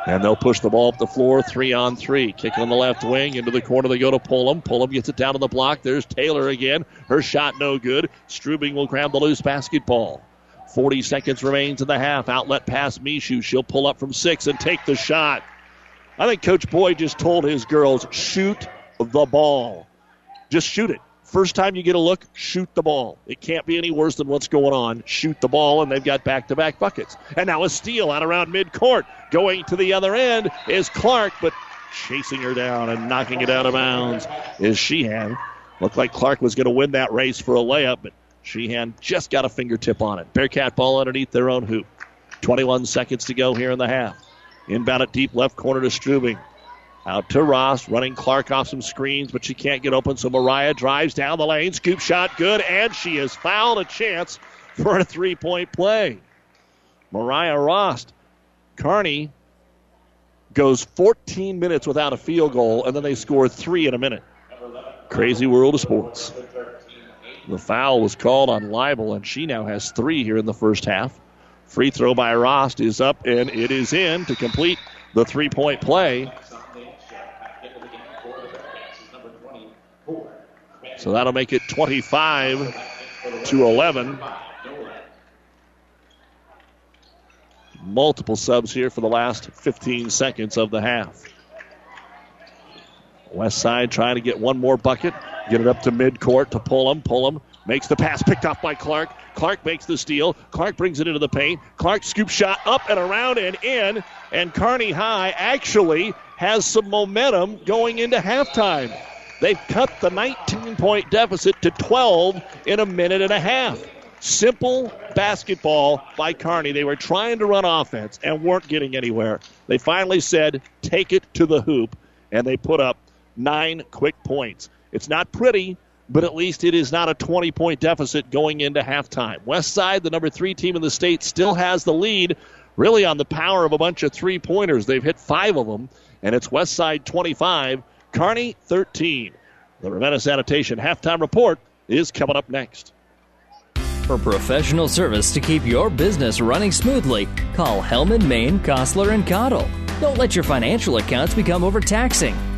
And they'll push the ball up the floor, three on three. Kick on the left wing, into the corner they go to Pullum. Pullum gets it down to the block. There's Taylor again. Her shot no good. Strubing will grab the loose basketball. 40 seconds remains in the half. Outlet pass Mishu. She'll pull up from six and take the shot. I think Coach Boyd just told his girls, shoot the ball. Just shoot it. First time you get a look, shoot the ball. It can't be any worse than what's going on. Shoot the ball, and they've got back to back buckets. And now a steal out around midcourt. Going to the other end is Clark, but chasing her down and knocking it out of bounds is Sheehan. Looked like Clark was going to win that race for a layup, but Sheehan just got a fingertip on it. Bearcat ball underneath their own hoop. 21 seconds to go here in the half. Inbound at deep left corner to Strubing. Out to Rost, running Clark off some screens, but she can't get open. So Mariah drives down the lane, scoop shot good, and she has fouled a chance for a three point play. Mariah Rost, Kearney goes 14 minutes without a field goal, and then they score three in a minute. Crazy world of sports. The foul was called on Leibel, and she now has three here in the first half. Free throw by Rost is up and it is in to complete the three point play. So that'll make it 25 to 11. Multiple subs here for the last 15 seconds of the half. West side trying to get one more bucket. Get it up to midcourt to Pullum. Pull him. Makes the pass picked off by Clark. Clark makes the steal. Clark brings it into the paint. Clark scoop shot up and around and in. And Kearney High actually has some momentum going into halftime. They've cut the 19 point deficit to 12 in a minute and a half. Simple basketball by Kearney. They were trying to run offense and weren't getting anywhere. They finally said, take it to the hoop, and they put up nine quick points. It's not pretty, but at least it is not a 20 point deficit going into halftime. West Side, the number three team in the state, still has the lead, really on the power of a bunch of three pointers. They've hit five of them, and it's West Side 25, Kearney 13. The Ravenna Sanitation halftime report is coming up next. For professional service to keep your business running smoothly, call Hellman, Maine, Kostler, and Cottle. Don't let your financial accounts become overtaxing.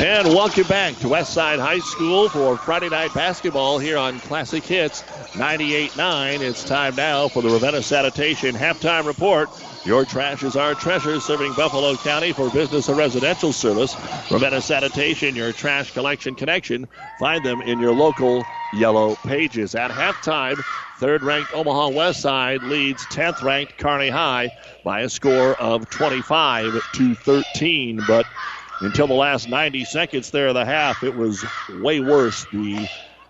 And welcome back to Westside High School for Friday night basketball here on Classic Hits 98.9. It's time now for the Ravenna Sanitation halftime report. Your trash is our treasure, serving Buffalo County for business and residential service. Ravenna Sanitation, your trash collection connection. Find them in your local yellow pages. At halftime, third ranked Omaha West Side leads 10th ranked Kearney High by a score of 25 to 13. But until the last 90 seconds there of the half, it was way worse. The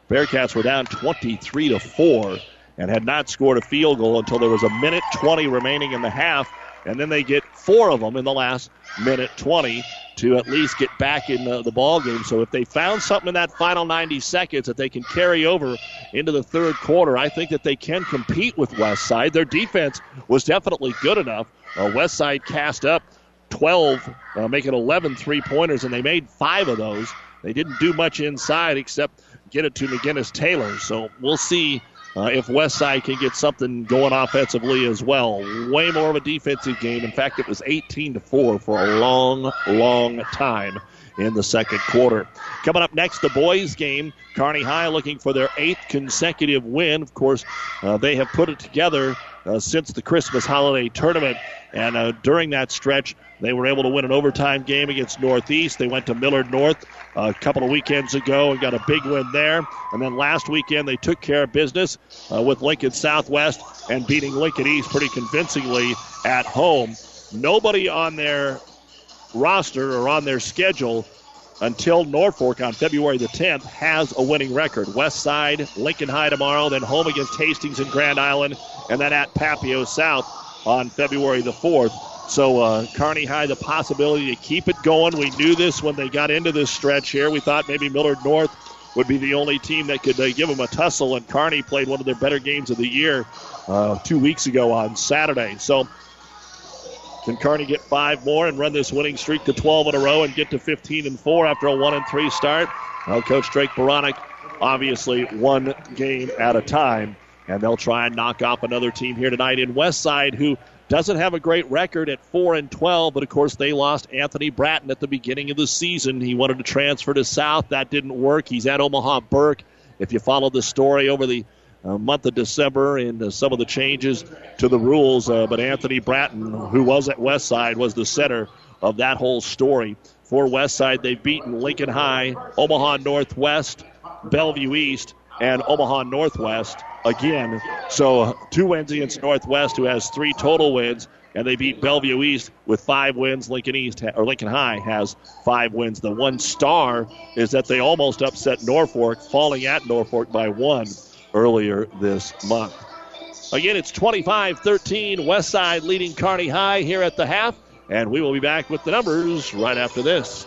Bearcats were down 23 to 4 and had not scored a field goal until there was a minute 20 remaining in the half. And then they get four of them in the last minute 20 to at least get back in the, the ball game. So if they found something in that final 90 seconds that they can carry over into the third quarter, I think that they can compete with West Side. Their defense was definitely good enough. Uh, West Side cast up 12, uh, making 11 three pointers, and they made five of those. They didn't do much inside except get it to McGinnis Taylor. So we'll see uh, if Westside can get something going offensively as well. Way more of a defensive game. In fact, it was 18 to 4 for a long, long time in the second quarter. Coming up next, the boys' game. Kearney High looking for their eighth consecutive win. Of course, uh, they have put it together uh, since the Christmas holiday tournament. And uh, during that stretch, they were able to win an overtime game against Northeast. They went to Millard North a couple of weekends ago and got a big win there. And then last weekend, they took care of business uh, with Lincoln Southwest and beating Lincoln East pretty convincingly at home. Nobody on their roster or on their schedule until Norfolk on February the 10th has a winning record. West Side, Lincoln High tomorrow, then home against Hastings and Grand Island, and then at Papio South on February the 4th. So uh, Kearney High, the possibility to keep it going. We knew this when they got into this stretch here. We thought maybe Millard North would be the only team that could uh, give them a tussle, and Kearney played one of their better games of the year uh, two weeks ago on Saturday. So can Kearney get five more and run this winning streak to 12 in a row and get to 15 and four after a one and three start? Well, Coach Drake Baronic, obviously one game at a time, and they'll try and knock off another team here tonight in Westside, who doesn't have a great record at 4 and 12, but of course they lost Anthony Bratton at the beginning of the season. He wanted to transfer to South. That didn't work. He's at Omaha Burke. If you follow the story over the uh, month of December and uh, some of the changes to the rules, uh, but Anthony Bratton, who was at West Side, was the center of that whole story. For West Side, they've beaten Lincoln High, Omaha Northwest, Bellevue East, and Omaha Northwest again. So two wins against Northwest, who has three total wins, and they beat Bellevue East with five wins. Lincoln East or Lincoln High has five wins. The one star is that they almost upset Norfolk, falling at Norfolk by one earlier this month. Again, it's 25 13. West Side leading Kearney High here at the half. And we will be back with the numbers right after this.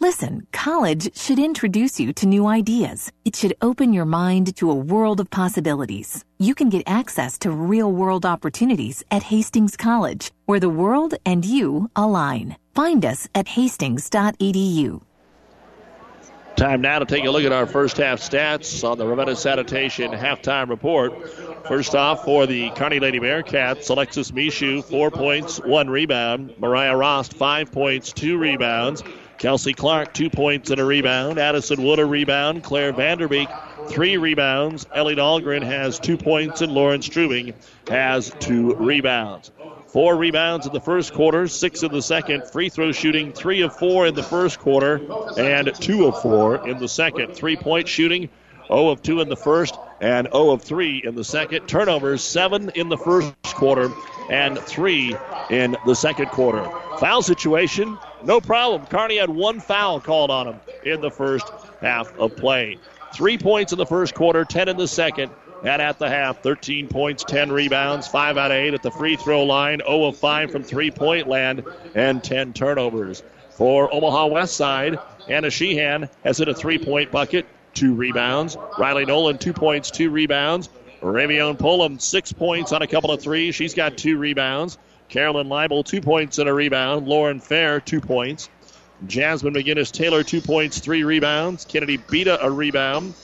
Listen, college should introduce you to new ideas. It should open your mind to a world of possibilities. You can get access to real world opportunities at Hastings College, where the world and you align. Find us at hastings.edu. Time now to take a look at our first half stats on the Ravenna Sanitation halftime report. First off, for the Kearney Lady Bearcats, Alexis Mishu, four points, one rebound. Mariah Rost, five points, two rebounds. Kelsey Clark, two points and a rebound. Addison Wood, a rebound. Claire Vanderbeek, three rebounds. Ellie Dahlgren has two points, and Lauren Strubing has two rebounds. Four rebounds in the first quarter, six in the second. Free throw shooting, three of four in the first quarter, and two of four in the second. Three point shooting, 0 of 2 in the first, and 0 of 3 in the second. Turnovers, 7 in the first quarter, and 3 in the second quarter. Foul situation, no problem. Kearney had one foul called on him in the first half of play. Three points in the first quarter, 10 in the second. And at the half, 13 points, 10 rebounds, 5 out of 8 at the free throw line, 0 of 5 from three point land, and 10 turnovers. For Omaha West Side, Anna Sheehan has hit a three point bucket, two rebounds. Riley Nolan, two points, two rebounds. Ravion Pullum, six points on a couple of threes. She's got two rebounds. Carolyn Leibel, two points and a rebound. Lauren Fair, two points. Jasmine McGinnis Taylor, two points, three rebounds. Kennedy Beta, a rebound.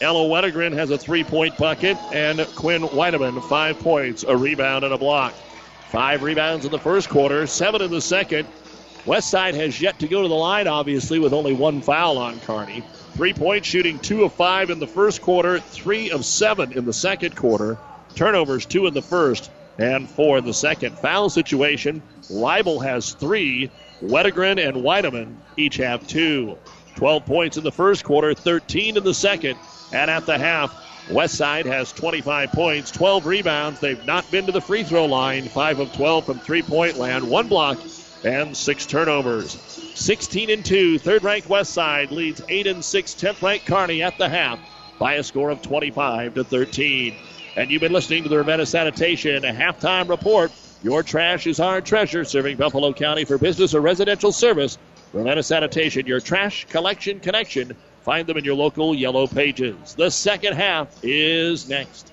Ella Wedegren has a three point bucket. And Quinn Weideman, five points, a rebound, and a block. Five rebounds in the first quarter, seven in the second. Westside has yet to go to the line, obviously, with only one foul on Kearney. Three point shooting, two of five in the first quarter, three of seven in the second quarter. Turnovers, two in the first and four in the second. Foul situation, Leibel has three. Wedegren and Weideman each have two. 12 points in the first quarter, 13 in the second. And at the half, Westside has 25 points, 12 rebounds. They've not been to the free throw line. 5 of 12 from three point land, one block, and six turnovers. 16 and 2, third ranked Westside leads 8 and 6, 10th ranked Kearney at the half by a score of 25 to 13. And you've been listening to the Ravenna Sanitation halftime report. Your trash is our treasure, serving Buffalo County for business or residential service. Ravenna Sanitation, your trash collection connection. Find them in your local yellow pages. The second half is next.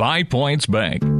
Five Points Bank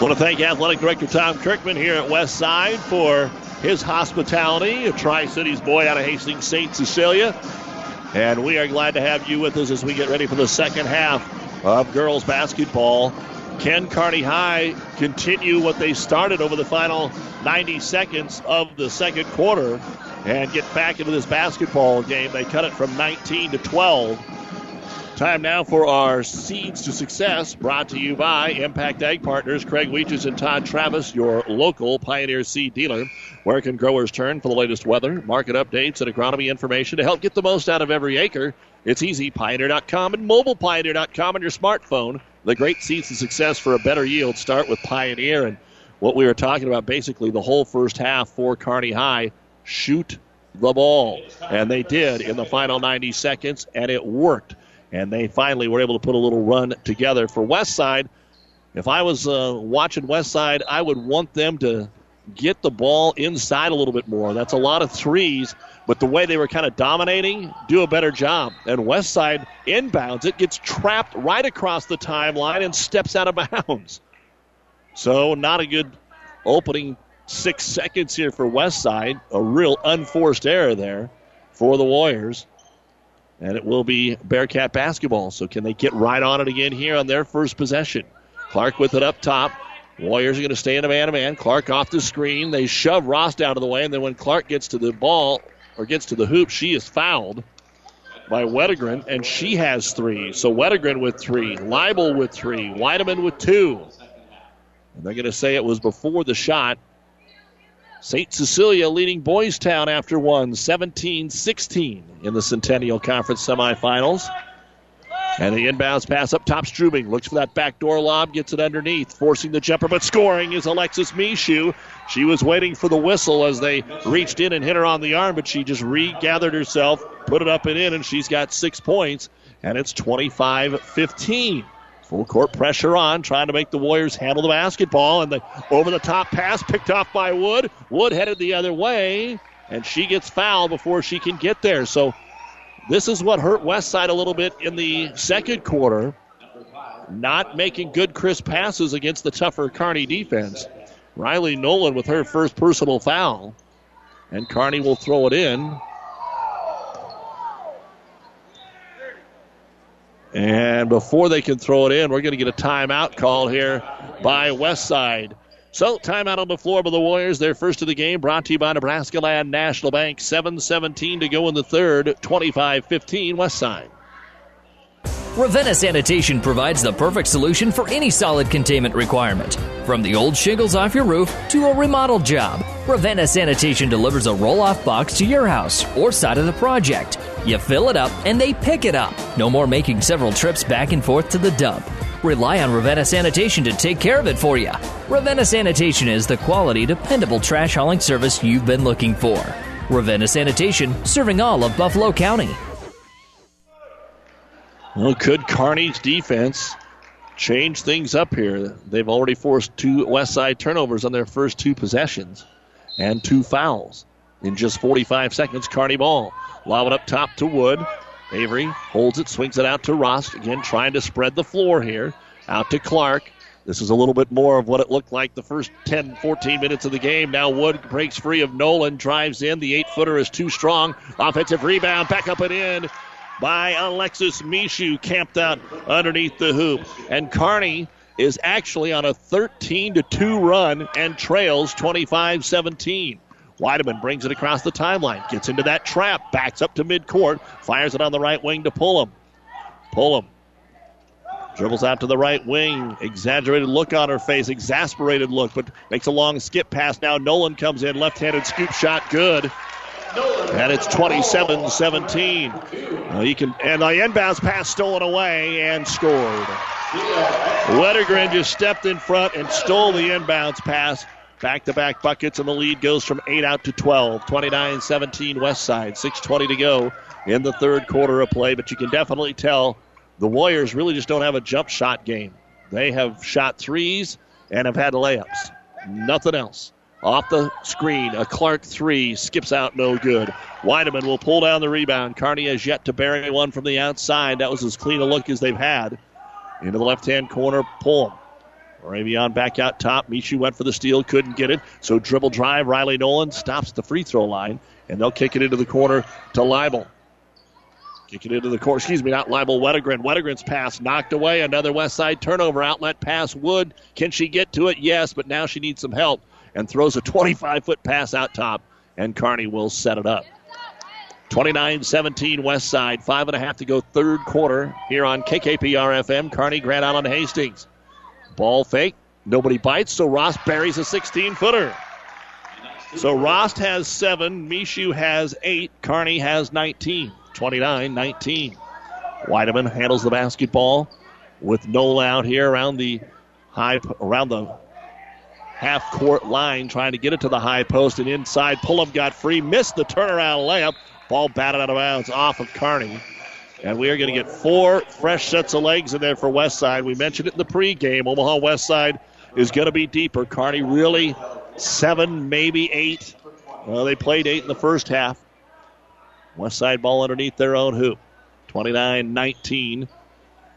Want to thank Athletic Director Tom Kirkman here at West Side for his hospitality, a Tri Cities boy out of Hastings, St. Cecilia. And we are glad to have you with us as we get ready for the second half of girls basketball. Can Kearney High continue what they started over the final 90 seconds of the second quarter and get back into this basketball game? They cut it from 19 to 12. Time now for our Seeds to Success, brought to you by Impact Ag Partners, Craig Weeches and Todd Travis, your local Pioneer Seed dealer. Where can growers turn for the latest weather, market updates, and agronomy information to help get the most out of every acre? It's easy, Pioneer.com and mobilepioneer.com on your smartphone. The great Seeds to Success for a better yield start with Pioneer. And what we were talking about basically the whole first half for Kearney High shoot the ball. And they did in the final 90 seconds, and it worked and they finally were able to put a little run together for West Side. If I was uh, watching West Side, I would want them to get the ball inside a little bit more. That's a lot of threes, but the way they were kind of dominating, do a better job. And West Side inbounds it, gets trapped right across the timeline and steps out of <laughs> bounds. So not a good opening six seconds here for West Side. A real unforced error there for the Warriors. And it will be Bearcat basketball. So can they get right on it again here on their first possession? Clark with it up top. Warriors are going to stay in a man to man. Clark off the screen. They shove Rost out of the way. And then when Clark gets to the ball or gets to the hoop, she is fouled by Wedegren, and she has three. So Wedegren with three, Leibel with three, Weideman with two. And they're going to say it was before the shot. St. Cecilia leading Boys Town after one, 17 16 in the Centennial Conference semifinals. And the inbounds pass up top. Strubing looks for that backdoor lob, gets it underneath, forcing the jumper, but scoring is Alexis Mishu. She was waiting for the whistle as they reached in and hit her on the arm, but she just regathered herself, put it up and in, and she's got six points, and it's 25 15. Full court pressure on, trying to make the Warriors handle the basketball, and the over the top pass picked off by Wood. Wood headed the other way, and she gets fouled before she can get there. So this is what hurt Westside a little bit in the second quarter. Not making good crisp passes against the tougher Kearney defense. Riley Nolan with her first personal foul. And Kearney will throw it in. And before they can throw it in, we're going to get a timeout call here by Westside. So, timeout on the floor by the Warriors. Their first of the game brought to you by Nebraska Land National Bank. 7-17 to go in the third. 25-15 Westside. Ravenna Sanitation provides the perfect solution for any solid containment requirement. From the old shingles off your roof to a remodel job, Ravenna Sanitation delivers a roll off box to your house or side of the project. You fill it up and they pick it up. No more making several trips back and forth to the dump. Rely on Ravenna Sanitation to take care of it for you. Ravenna Sanitation is the quality, dependable trash hauling service you've been looking for. Ravenna Sanitation, serving all of Buffalo County. Well, could Kearney's defense change things up here? They've already forced two West Side turnovers on their first two possessions and two fouls in just 45 seconds. Kearney ball. Lob it up top to Wood. Avery holds it, swings it out to Rost. Again, trying to spread the floor here. Out to Clark. This is a little bit more of what it looked like the first 10, 14 minutes of the game. Now Wood breaks free of Nolan, drives in. The eight footer is too strong. Offensive rebound, back up and in by Alexis Mishu, camped out underneath the hoop. And Kearney is actually on a 13 to 2 run and trails 25 17. Weideman brings it across the timeline, gets into that trap, backs up to midcourt, fires it on the right wing to Pullum. Pullum dribbles out to the right wing, exaggerated look on her face, exasperated look, but makes a long skip pass. Now Nolan comes in, left handed scoop shot, good. And it's 27 17. Uh, you can, and the inbounds pass stolen away and scored. Wedegren just stepped in front and stole the inbounds pass. Back to back buckets, and the lead goes from 8 out to 12. 29 17 West Side. 6.20 to go in the third quarter of play, but you can definitely tell the Warriors really just don't have a jump shot game. They have shot threes and have had layups. Nothing else. Off the screen, a Clark three skips out, no good. Weideman will pull down the rebound. Kearney has yet to bury one from the outside. That was as clean a look as they've had. Into the left hand corner, pull him. Back out top. Mishu went for the steal, couldn't get it. So dribble drive. Riley Nolan stops the free throw line, and they'll kick it into the corner to Leibel. Kick it into the court. Excuse me, not Leibel. Wedegren. Wedegren's pass knocked away. Another West Side turnover. Outlet pass. Wood. Can she get to it? Yes, but now she needs some help and throws a 25 foot pass out top, and Kearney will set it up. 29 17 West Side. Five and a half to go, third quarter here on KKPR FM. Kearney, Grand Island, Hastings. Ball fake. Nobody bites, so Rost buries a 16 footer. So Rost has seven, Mishu has eight, Kearney has 19. 29 19. Weideman handles the basketball with Nolan out here around the high around the half court line trying to get it to the high post and inside Pullum got free missed the turnaround layup ball batted out of bounds off of Kearney and we are going to get four fresh sets of legs in there for West Side we mentioned it in the pregame Omaha West Side is going to be deeper Kearney really seven maybe eight well they played eight in the first half West Side ball underneath their own hoop. 29 19.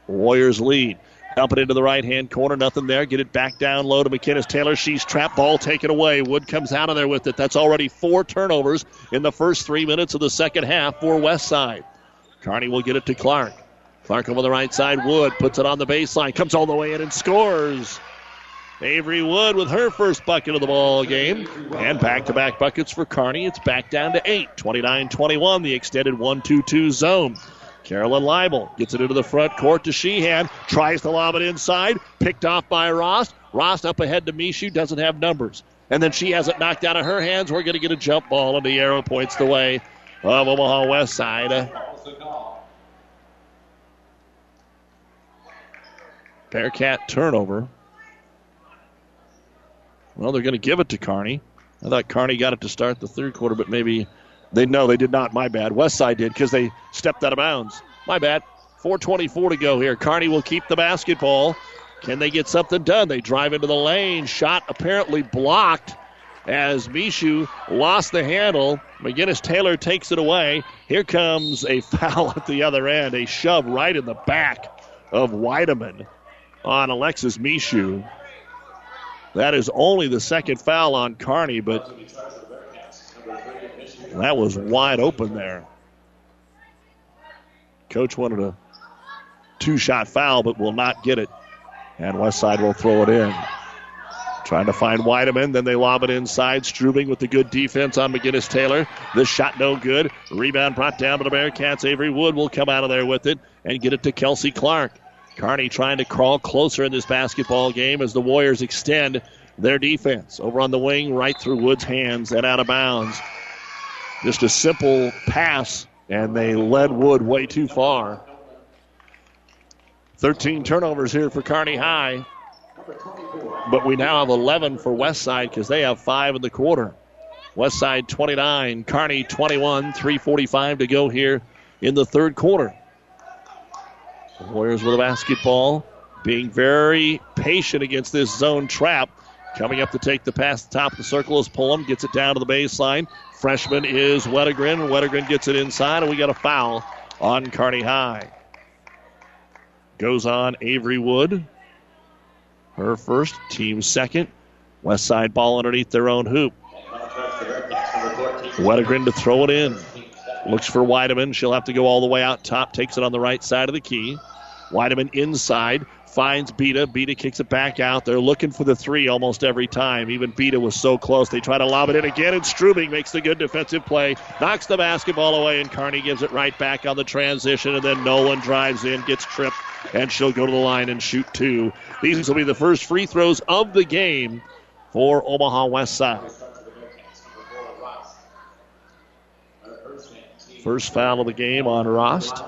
Warriors lead. Dump it into the right hand corner. Nothing there. Get it back down low to McGinnis Taylor. She's trapped. Ball taken away. Wood comes out of there with it. That's already four turnovers in the first three minutes of the second half for West Side. Kearney will get it to Clark. Clark over the right side. Wood puts it on the baseline. Comes all the way in and scores. Avery Wood with her first bucket of the ball game. And back to back buckets for Kearney. It's back down to 8. 29 21, the extended 1 2 2 zone. Carolyn Leibel gets it into the front court to Sheehan. Tries to lob it inside. Picked off by Rost. Rost up ahead to Mishu. Doesn't have numbers. And then she has it knocked out of her hands. We're going to get a jump ball, and the arrow points the way of Omaha West Side. Bearcat turnover. Well, they're going to give it to Kearney. I thought Kearney got it to start the third quarter, but maybe they know they did not. My bad. Westside did because they stepped out of bounds. My bad. 4:24 to go here. Kearney will keep the basketball. Can they get something done? They drive into the lane. Shot apparently blocked as Mishu lost the handle. McGinnis Taylor takes it away. Here comes a <laughs> foul at the other end. A shove right in the back of Weideman on Alexis Mishu. That is only the second foul on Kearney, but that was wide open there. Coach wanted a two shot foul, but will not get it. And Westside will throw it in. Trying to find Weideman, then they lob it inside. Strubing with the good defense on McGinnis Taylor. This shot no good. Rebound brought down by the Bearcats. Avery Wood will come out of there with it and get it to Kelsey Clark. Kearney trying to crawl closer in this basketball game as the Warriors extend their defense. Over on the wing, right through Wood's hands and out of bounds. Just a simple pass, and they led Wood way too far. 13 turnovers here for Kearney High. But we now have 11 for Westside because they have five in the quarter. Westside 29, Kearney 21, 3.45 to go here in the third quarter. Warriors with a basketball, being very patient against this zone trap. Coming up to take the pass, the top of the circle is Pullum, gets it down to the baseline. Freshman is Wedegren. Wedegren gets it inside, and we got a foul on Kearney High. Goes on Avery Wood. Her first, team second. West side ball underneath their own hoop. Wedegren to throw it in. Looks for Weideman. She'll have to go all the way out top. Takes it on the right side of the key. Weideman inside. Finds Beta. Beta kicks it back out. They're looking for the three almost every time. Even Beta was so close. They try to lob it in again, and Strubing makes the good defensive play. Knocks the basketball away, and Kearney gives it right back on the transition. And then Nolan drives in, gets tripped, and she'll go to the line and shoot two. These will be the first free throws of the game for Omaha West Side. First foul of the game on Rost.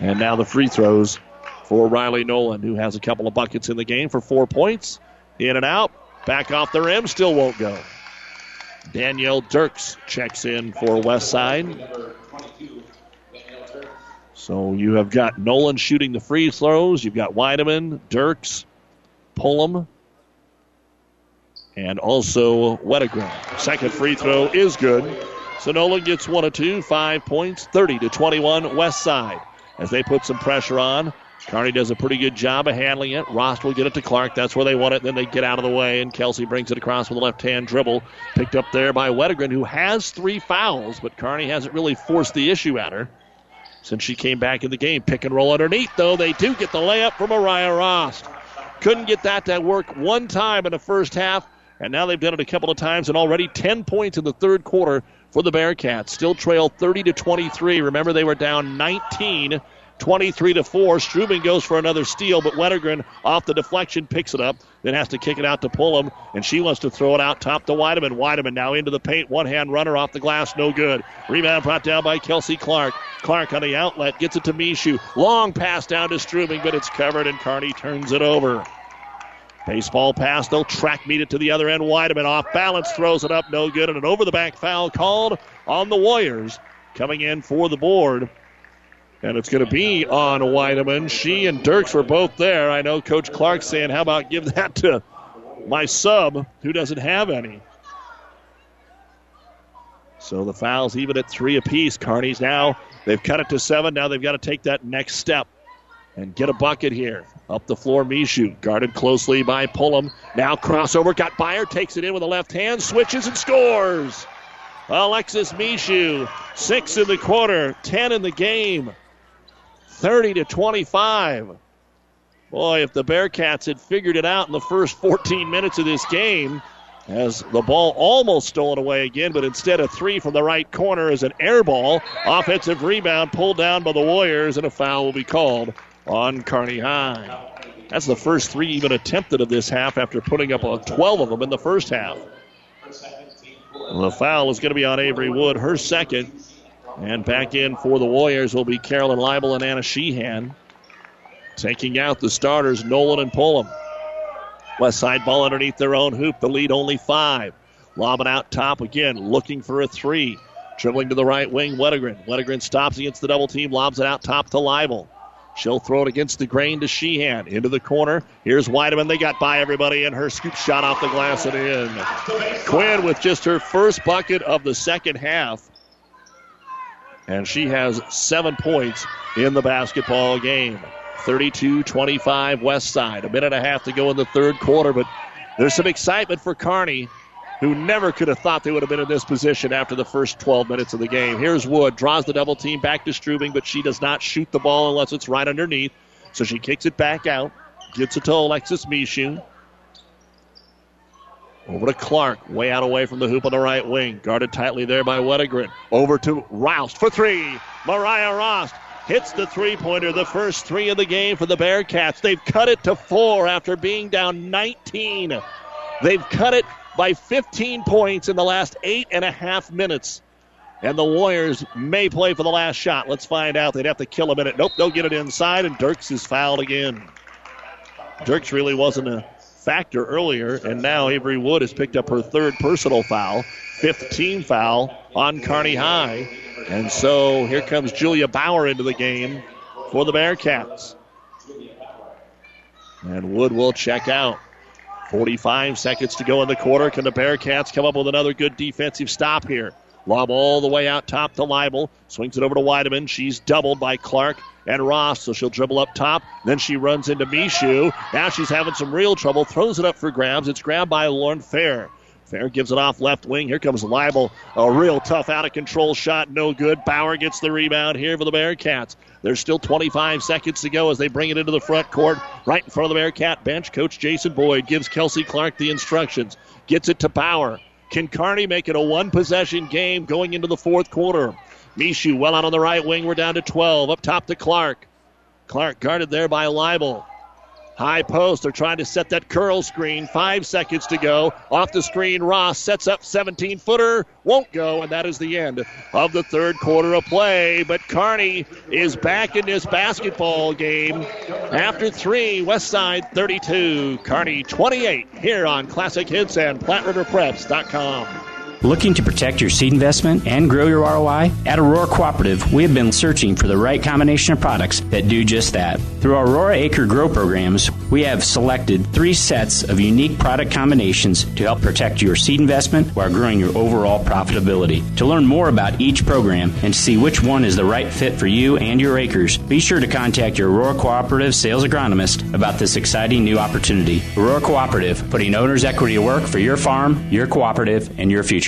And now the free throws for Riley Nolan, who has a couple of buckets in the game for four points. In and out. Back off the rim. Still won't go. Danielle Dirks checks in for West Side. So you have got Nolan shooting the free throws. You've got Weideman, Dirks, Pullum, and also Wedegren. Second free throw is good. So Nolan gets one of two, five points, 30 to 21 West Side. As they put some pressure on, Kearney does a pretty good job of handling it. Rost will get it to Clark. That's where they want it. Then they get out of the way, and Kelsey brings it across with a left hand dribble. Picked up there by Wedegren, who has three fouls, but Kearney hasn't really forced the issue at her since she came back in the game. Pick and roll underneath, though. They do get the layup from Mariah Rost. Couldn't get that to work one time in the first half, and now they've done it a couple of times, and already 10 points in the third quarter for the Bearcats. Still trail 30 to 23. Remember, they were down 19 23 to 4. Strubing goes for another steal, but Wedegren off the deflection picks it up, then has to kick it out to Pullum, and she wants to throw it out top to Weideman. Weideman now into the paint, one hand runner off the glass, no good. Rebound brought down by Kelsey Clark. Clark on the outlet gets it to Mishu. Long pass down to Strubing, but it's covered, and Kearney turns it over. Baseball pass, they'll track meet it to the other end. Weideman off balance, throws it up, no good, and an over the back foul called on the Warriors. Coming in for the board and it's going to be on Weideman. She and Dirks were both there. I know Coach Clark saying, How about give that to my sub who doesn't have any? So the fouls even at three apiece. Kearney's now, they've cut it to seven. Now they've got to take that next step and get a bucket here. Up the floor, Mishu, guarded closely by Pullum. Now crossover, got Byer, takes it in with a left hand, switches and scores. Alexis Mishu, six in the quarter, ten in the game. 30 to 25. Boy, if the Bearcats had figured it out in the first 14 minutes of this game, as the ball almost stolen away again, but instead of three from the right corner is an air ball. Offensive rebound pulled down by the Warriors, and a foul will be called on Kearney High. That's the first three even attempted of this half after putting up 12 of them in the first half. the foul is going to be on Avery Wood, her second. And back in for the Warriors will be Carolyn Leibel and Anna Sheehan. Taking out the starters, Nolan and Pullum. West side ball underneath their own hoop. The lead only five. Lobbing out top again, looking for a three. Dribbling to the right wing, Wedegren. Wedegren stops against the double team, lobs it out top to Leibel. She'll throw it against the grain to Sheehan. Into the corner. Here's Weideman. They got by everybody, and her scoop shot off the glass and in. Quinn with just her first bucket of the second half and she has seven points in the basketball game. 32 25 West Side. A minute and a half to go in the third quarter, but there's some excitement for Kearney, who never could have thought they would have been in this position after the first 12 minutes of the game. Here's Wood, draws the double team back to Strubing, but she does not shoot the ball unless it's right underneath. So she kicks it back out, gets it to Alexis Mishu. Over to Clark, way out away from the hoop on the right wing. Guarded tightly there by Wedegren. Over to Rost for three. Mariah Rost hits the three pointer, the first three of the game for the Bearcats. They've cut it to four after being down 19. They've cut it by 15 points in the last eight and a half minutes. And the Warriors may play for the last shot. Let's find out. They'd have to kill a minute. Nope, they'll get it inside, and Dirks is fouled again. Dirks really wasn't a factor earlier, and now Avery Wood has picked up her third personal foul, fifth team foul on Kearney High. And so here comes Julia Bauer into the game for the Bearcats. And Wood will check out. 45 seconds to go in the quarter. Can the Bearcats come up with another good defensive stop here? Lob all the way out top to Leibel. Swings it over to Weideman. She's doubled by Clark and Rost, so she'll dribble up top. Then she runs into Mishu. Now she's having some real trouble. Throws it up for grabs. It's grabbed by Lauren Fair. Fair gives it off left wing. Here comes Leibel. A real tough out of control shot. No good. Bauer gets the rebound here for the Bearcats. There's still 25 seconds to go as they bring it into the front court. Right in front of the Bearcat bench. Coach Jason Boyd gives Kelsey Clark the instructions. Gets it to Bauer. Can Kearney make it a one possession game going into the fourth quarter? Mishu well out on the right wing. We're down to 12. Up top to Clark. Clark guarded there by Leibel. High post. They're trying to set that curl screen. Five seconds to go. Off the screen, Rost sets up 17 footer. Won't go, and that is the end of the third quarter of play. But Kearney is back in this basketball game after three. West Side 32, Kearney 28 here on Classic Hits and PlatteRiverPreps.com. Looking to protect your seed investment and grow your ROI? At Aurora Cooperative, we have been searching for the right combination of products that do just that. Through our Aurora Acre Grow programs, we have selected three sets of unique product combinations to help protect your seed investment while growing your overall profitability. To learn more about each program and see which one is the right fit for you and your acres, be sure to contact your Aurora Cooperative sales agronomist about this exciting new opportunity. Aurora Cooperative, putting owner's equity to work for your farm, your cooperative, and your future.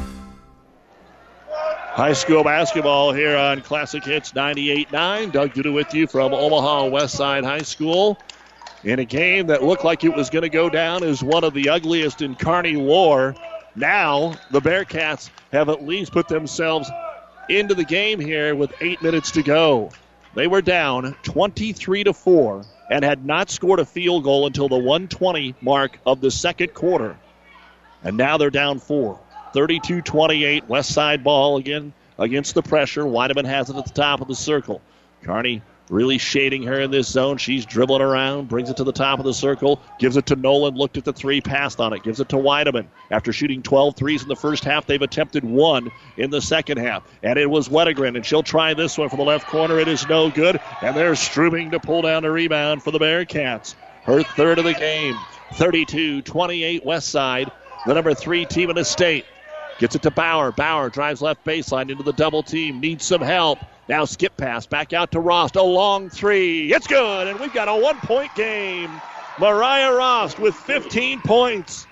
High school basketball here on Classic Hits 98.9. Doug Duda with you from Omaha West Side High School in a game that looked like it was going to go down as one of the ugliest in Kearney lore. Now the Bearcats have at least put themselves into the game here with eight minutes to go. They were down 23 to 4 and had not scored a field goal until the 120 mark of the second quarter. And now they're down four. 32 28, West Side ball again against the pressure. Weideman has it at the top of the circle. Kearney really shading her in this zone. She's dribbling around, brings it to the top of the circle, gives it to Nolan, looked at the three, passed on it, gives it to Weideman. After shooting 12 threes in the first half, they've attempted one in the second half. And it was Wedegren, and she'll try this one from the left corner. It is no good. And there's Strubing to pull down a rebound for the Bearcats. Her third of the game. 32 28 West Side, the number three team in the state. Gets it to Bauer. Bauer drives left baseline into the double team. Needs some help. Now skip pass back out to Rost. A long three. It's good. And we've got a one point game. Mariah Rost with 15 points.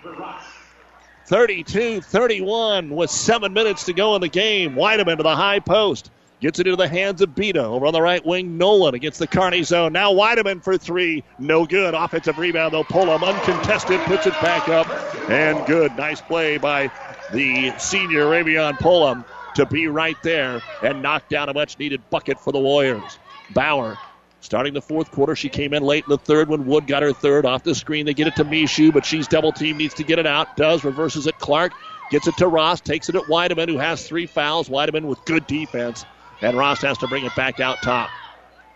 32 31 with seven minutes to go in the game. Weideman to the high post. Gets it into the hands of Beta. Over on the right wing, Nolan against the Kearney zone. Now Weideman for three. No good. Offensive rebound. They'll Pullum uncontested. Puts it back up. And good. Nice play by the senior Ravion Pullum to be right there and knock down a much needed bucket for the Warriors. Bauer starting the fourth quarter. She came in late in the third when Wood got her third off the screen. They get it to Mishu, but she's double team, needs to get it out. Does, reverses it. Clark gets it to Rost, takes it at Weideman, who has three fouls. Weideman with good defense, and Rost has to bring it back out top.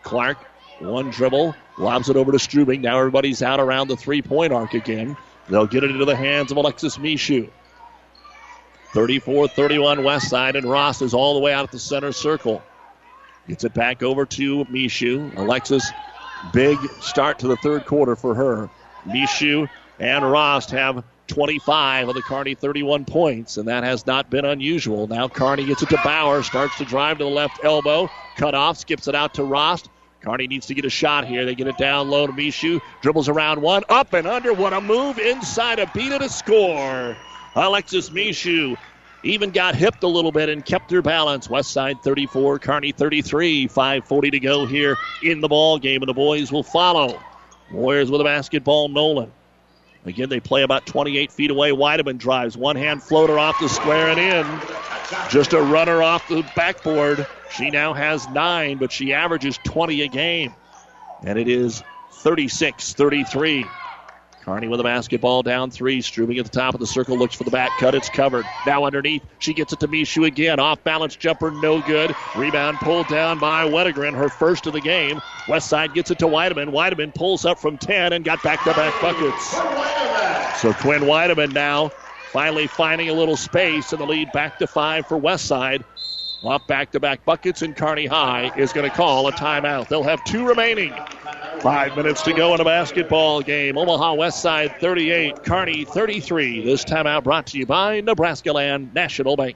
Clark, one dribble, lobs it over to Strubing. Now everybody's out around the three point arc again. They'll get it into the hands of Alexis Mishu. 34 31 West Side, and Rost is all the way out at the center circle. Gets it back over to Mishu. Alexis, big start to the third quarter for her. Mishu and Rost have 25 of the Kearney 31 points, and that has not been unusual. Now Kearney gets it to Bauer, starts to drive to the left elbow, cut off, skips it out to Rost. Kearney needs to get a shot here. They get it down low to Mishu, dribbles around one, up and under. What a move inside a beat to score. Alexis Mishu even got hipped a little bit and kept her balance. West Side 34, Kearney 33. 5:40 to go here in the ball game, and the boys will follow. Warriors with a basketball. Nolan. Again, they play about 28 feet away. Weideman drives one hand floater off the square and in. Just a runner off the backboard. She now has nine, but she averages 20 a game. And it is 36 33. Kearney with a basketball down three. Strubing at the top of the circle looks for the back cut. It's covered. Now underneath. She gets it to Mishu again. Off balance jumper, no good. Rebound pulled down by Wedegren, her first of the game. West Side gets it to Weideman. Weideman pulls up from 10 and got back to back buckets. So Quinn Weideman now finally finding a little space and the lead back to five for West Side. Off back to back buckets, and Kearney High is going to call a timeout. They'll have two remaining. Five minutes to go in a basketball game. Omaha West Side 38, Kearney 33. This timeout brought to you by Nebraska Land National Bank.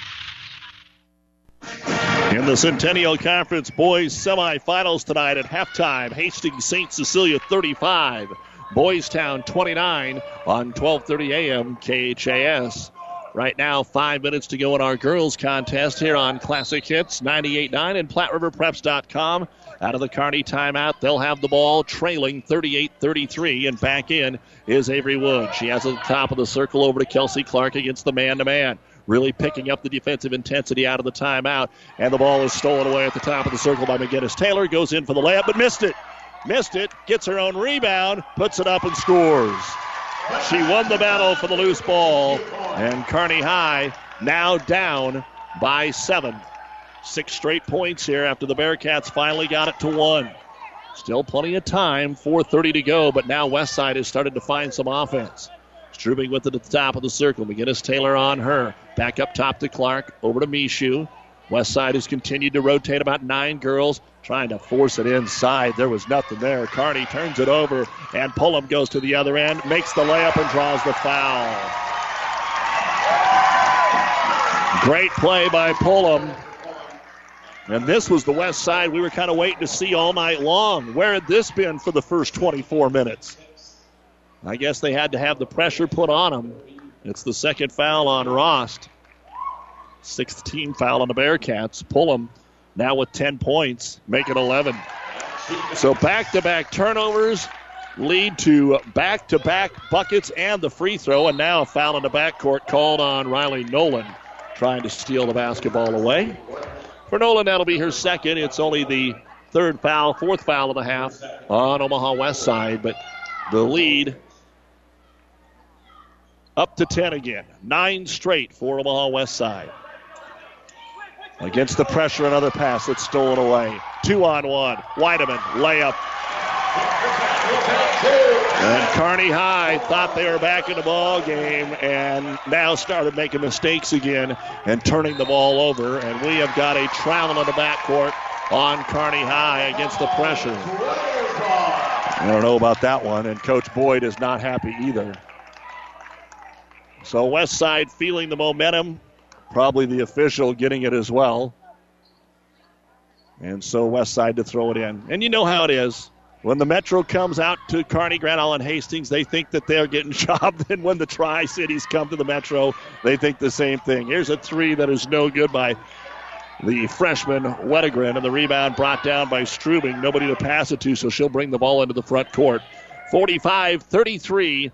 In the Centennial Conference boys semifinals tonight at halftime, Hastings St. Cecilia 35, Boys Town 29 on 12:30 a.m. KHAS. Right now, five minutes to go in our girls contest here on Classic Hits 98.9 and PlatteRiverPreps.com. Out of the Kearney timeout, they'll have the ball trailing 38-33, and back in is Avery Wood. She has at the top of the circle over to Kelsey Clark against the man-to-man really picking up the defensive intensity out of the timeout. And the ball is stolen away at the top of the circle by McGinnis Taylor. Goes in for the layup, but missed it. Missed it. Gets her own rebound, puts it up and scores. She won the battle for the loose ball. And Kearney High now down by seven. Six straight points here after the Bearcats finally got it to one. Still plenty of time, 4.30 to go, but now Westside has started to find some offense. Strubing with it at the top of the circle. McGinnis Taylor on her. Back up top to Clark. Over to Mishu. West side has continued to rotate about nine girls, trying to force it inside. There was nothing there. Kearney turns it over, and Pullum goes to the other end, makes the layup, and draws the foul. Great play by Pullum. And this was the west side we were kind of waiting to see all night long. Where had this been for the first 24 minutes? I guess they had to have the pressure put on them. It's the second foul on Rost. Sixth team foul on the Bearcats. Pullum now with 10 points, make it 11. So back to back turnovers lead to back to back buckets and the free throw. And now a foul in the backcourt called on Riley Nolan, trying to steal the basketball away. For Nolan, that'll be her second. It's only the third foul, fourth foul of the half on Omaha West Side, but the lead up to 10 again. Nine straight for Omaha West Side. Against the pressure, another pass that's stolen away. Two on one. Weideman, layup. And Kearney High thought they were back in the ball game and now started making mistakes again and turning the ball over. And we have got a travel in the backcourt on Kearney High against the pressure. I don't know about that one, and Coach Boyd is not happy either. So West Side feeling the momentum, probably the official getting it as well. And so West Side to throw it in. And you know how it is. When the Metro comes out to Kearney, Grand Island, Hastings, they think that they're getting <laughs> chopped. And when the Tri Cities come to the Metro, they think the same thing. Here's a three that is no good by the freshman Wedegren, and the rebound brought down by Strubing. Nobody to pass it to, so she'll bring the ball into the front court. 45 33,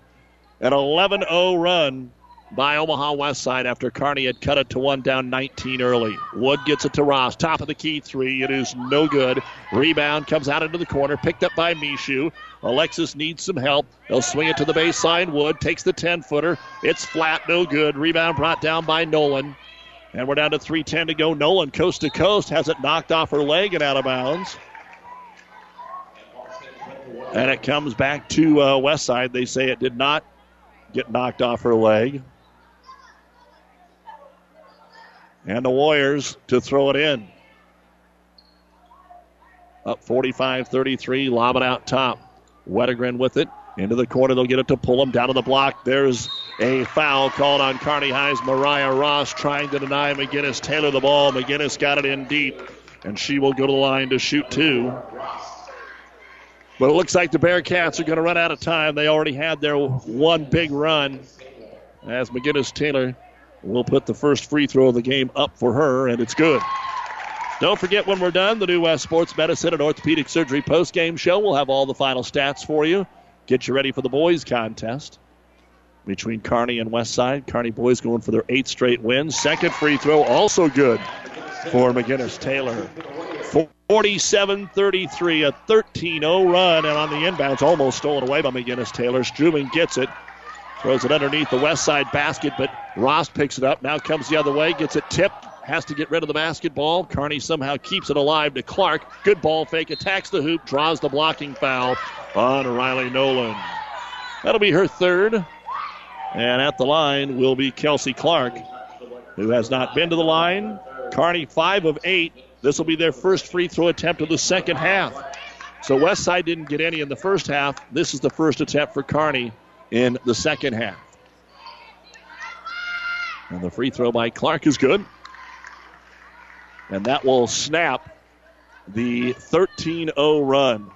an 11 0 run by Omaha West Side after Kearney had cut it to one down 19 early. Wood gets it to Rost. Top of the key three. It is no good. Rebound comes out into the corner, picked up by Mishu. Alexis needs some help. They'll swing it to the baseline. Wood takes the 10 footer. It's flat, no good. Rebound brought down by Nolan. And we're down to 3.10 to go. Nolan, coast to coast, has it knocked off her leg and out of bounds. And it comes back to uh, West Side. They say it did not get knocked off her leg. And the Warriors to throw it in. Up 45 33, lob it out top. Wedegren with it. Into the corner, they'll get it to Pullum down to the block. There's a foul called on Kearney High's Mariah Rost trying to deny McGinnis Taylor the ball. McGinnis got it in deep, and she will go to the line to shoot two. But it looks like the Bearcats are going to run out of time. They already had their one big run as McGinnis Taylor will put the first free throw of the game up for her, and it's good. Don't forget when we're done, the New West Sports Medicine and Orthopedic Surgery post-game show. We'll have all the final stats for you. Get you ready for the boys contest between Kearney and Westside. Kearney boys going for their eighth straight win. Second free throw also good for McGinnis Taylor. 47 33, a 13 0 run, and on the inbounds, almost stolen away by McGinnis Taylor. Strubing gets it, throws it underneath the west side basket, but Rost picks it up. Now comes the other way, gets it tipped, has to get rid of the basketball. Kearney somehow keeps it alive to Clark. Good ball fake, attacks the hoop, draws the blocking foul on Riley Nolan. That'll be her third. And at the line will be Kelsey Clark, who has not been to the line. Kearney, five of eight. This will be their first free throw attempt of the second half. So Westside didn't get any in the first half. This is the first attempt for Kearney in the second half. And the free throw by Clark is good. And that will snap the 13 0 run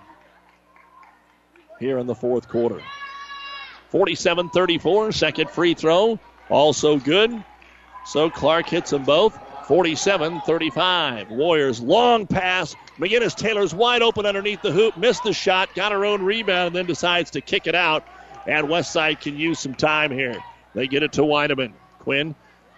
here in the fourth quarter. 47 34, second free throw, also good. So Clark hits them both. 47 35. Warriors long pass. McGinnis Taylor's wide open underneath the hoop, missed the shot, got her own rebound, and then decides to kick it out. And Westside can use some time here. They get it to Weideman. Quinn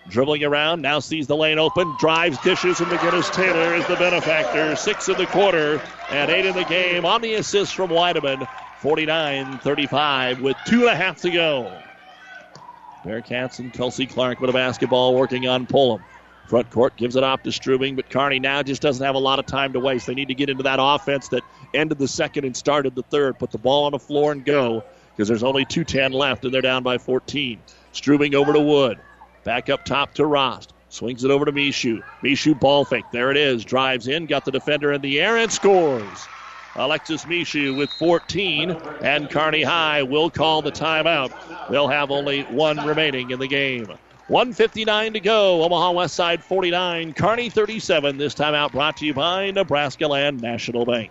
dribbling around, now sees the lane open, drives, dishes, and McGinnis Taylor is the benefactor. Six in the quarter and eight in the game on the assist from Weideman. 49 35 with two and a half to go. Bearcats and Kelsey Clark with a basketball working on Pullum. Front court gives it off to Strubing, but Carney now just doesn't have a lot of time to waste. They need to get into that offense that ended the second and started the third. Put the ball on the floor and go because there's only 2.10 left and they're down by 14. Strubing over to Wood. Back up top to Rost. Swings it over to Mishu. Mishu ball fake. There it is. Drives in, got the defender in the air, and scores. Alexis Mishu with 14, and Kearney High will call the timeout. They'll have only one remaining in the game. 159 to go. Omaha West Side 49, Kearney 37. This timeout brought to you by Nebraska Land National Bank.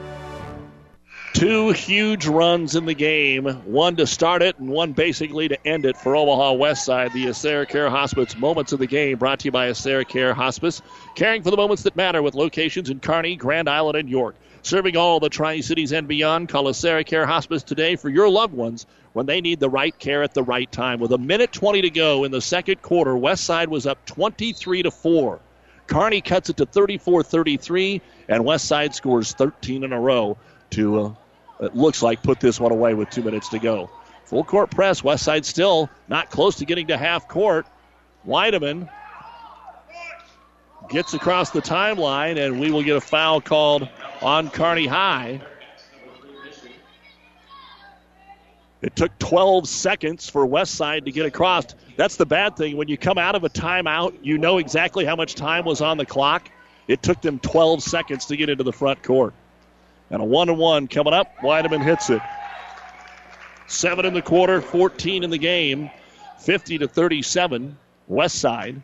Two huge runs in the game, one to start it and one basically to end it for Omaha West Side. The AseraCare Hospice Moments of the Game brought to you by AseraCare Hospice, caring for the moments that matter with locations in Kearney, Grand Island, and York. Serving all the Tri Cities and beyond, call AseraCare Hospice today for your loved ones when they need the right care at the right time. With a minute 20 to go in the second quarter, West Side was up 23 to 4. Kearney cuts it to 34 33, and West Side scores 13 in a row to uh, it looks like put this one away with two minutes to go. Full court press. West Side still not close to getting to half court. Weideman gets across the timeline, and we will get a foul called on Kearney High. It took 12 seconds for West Side to get across. That's the bad thing. When you come out of a timeout, you know exactly how much time was on the clock. It took them 12 seconds to get into the front court. And a one and one coming up. Weideman hits it. Seven in the quarter, 14 in the game, 50 to 37. West side.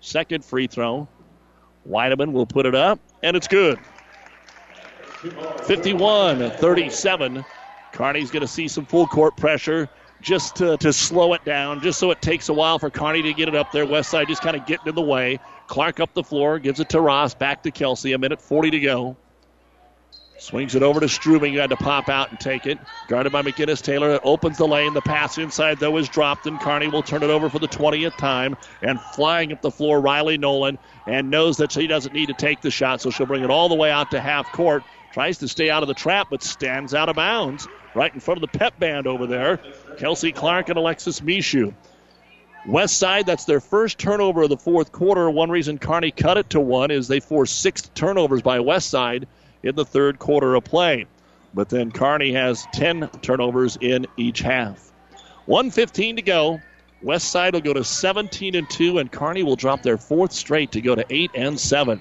Second free throw. Weideman will put it up, and it's good. 51 37. Kearney's going to see some full court pressure just to, to slow it down, just so it takes a while for Kearney to get it up there. West side just kind of getting in the way. Clark up the floor, gives it to Rost, back to Kelsey. A minute 40 to go. Swings it over to Strubing. You had to pop out and take it. Guarded by McGinnis Taylor. It opens the lane. The pass inside, though, is dropped, and Kearney will turn it over for the 20th time. And flying up the floor, Riley Nolan, and knows that she doesn't need to take the shot, so she'll bring it all the way out to half court. Tries to stay out of the trap, but stands out of bounds right in front of the pep band over there. Kelsey Clark and Alexis Mishu. West Side, that's their first turnover of the fourth quarter. One reason Kearney cut it to one is they forced six turnovers by West Side in the third quarter of play. But then Kearney has 10 turnovers in each half. 115 to go. West Side will go to 17 and 2, and Kearney will drop their fourth straight to go to 8 and 7.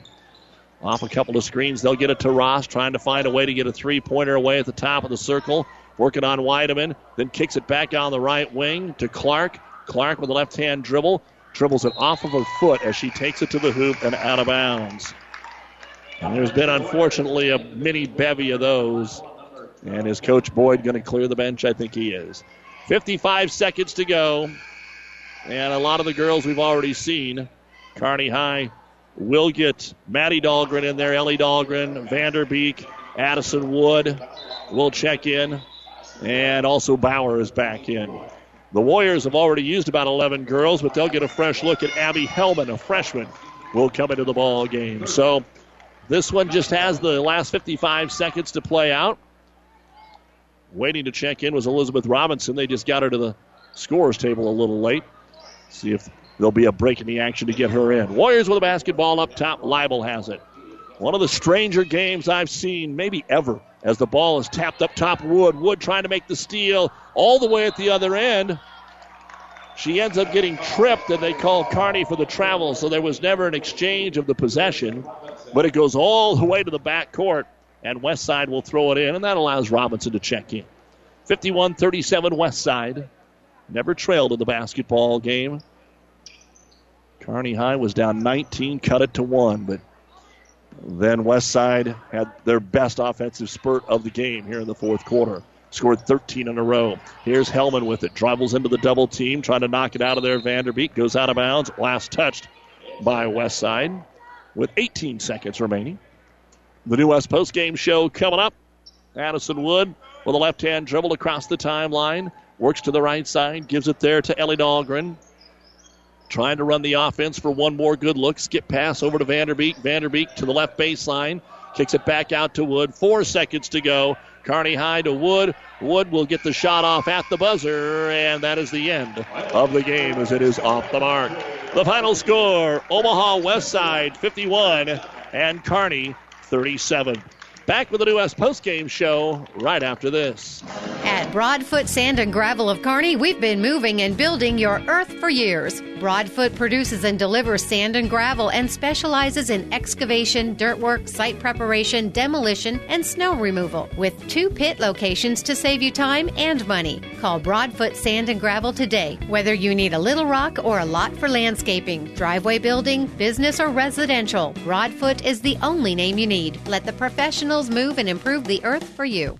Off a couple of screens, they'll get it to Rost, trying to find a way to get a three pointer away at the top of the circle. Working on Weideman, then kicks it back on the right wing to Clark. Clark with a left hand dribble, dribbles it off of her foot as she takes it to the hoop and out of bounds. And there's been, unfortunately, a mini bevy of those. And is Coach Boyd going to clear the bench? I think he is. 55 seconds to go. And a lot of the girls we've already seen. Kearney High will get Maddie Dahlgren in there, Ellie Dahlgren, Vanderbeek, Addison Wood will check in. And also Bauer is back in. The Warriors have already used about 11 girls, but they'll get a fresh look at Abby Hellman, a freshman, will come into the ball game. So this one just has the last 55 seconds to play out. Waiting to check in was Elizabeth Robinson. They just got her to the scores table a little late. See if there'll be a break in the action to get her in. Warriors with a basketball up top. Leibel has it. One of the stranger games I've seen, maybe ever, as the ball is tapped up top. Wood. Wood trying to make the steal all the way at the other end. She ends up getting tripped, and they call Kearney for the travel, so there was never an exchange of the possession, but it goes all the way to the back court, and West Side will throw it in, and that allows Robinson to check in. 51 37 West Side. Never trailed in the basketball game. Kearney High was down 19, cut it to one, but then West Side had their best offensive spurt of the game here in the fourth quarter. Scored 13 in a row. Here's Hellman with it. Dribbles into the double team, trying to knock it out of there. Vanderbeek goes out of bounds. Last touched by West Side with 18 seconds remaining. The New West Post game show coming up. Addison Wood with a left hand dribble across the timeline. Works to the right side, gives it there to Ellie Dahlgren. Trying to run the offense for one more good look. Skip pass over to Vanderbeek. Vanderbeek to the left baseline. Kicks it back out to Wood. Four seconds to go. Kearney High to Wood. Wood will get the shot off at the buzzer, and that is the end of the game as it is off the mark. The final score Omaha West Side 51 and Kearney 37. Back with the New West postgame show right after this. At Broadfoot Sand and Gravel of Kearney, we've been moving and building your earth for years. Broadfoot produces and delivers sand and gravel and specializes in excavation, dirt work, site preparation, demolition, and snow removal with two pit locations to save you time and money. Call Broadfoot Sand and Gravel today, whether you need a little rock or a lot for landscaping, driveway building, business, or residential. Broadfoot is the only name you need. Let the move and improve the earth for you.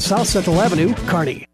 South Central Avenue, Kearney.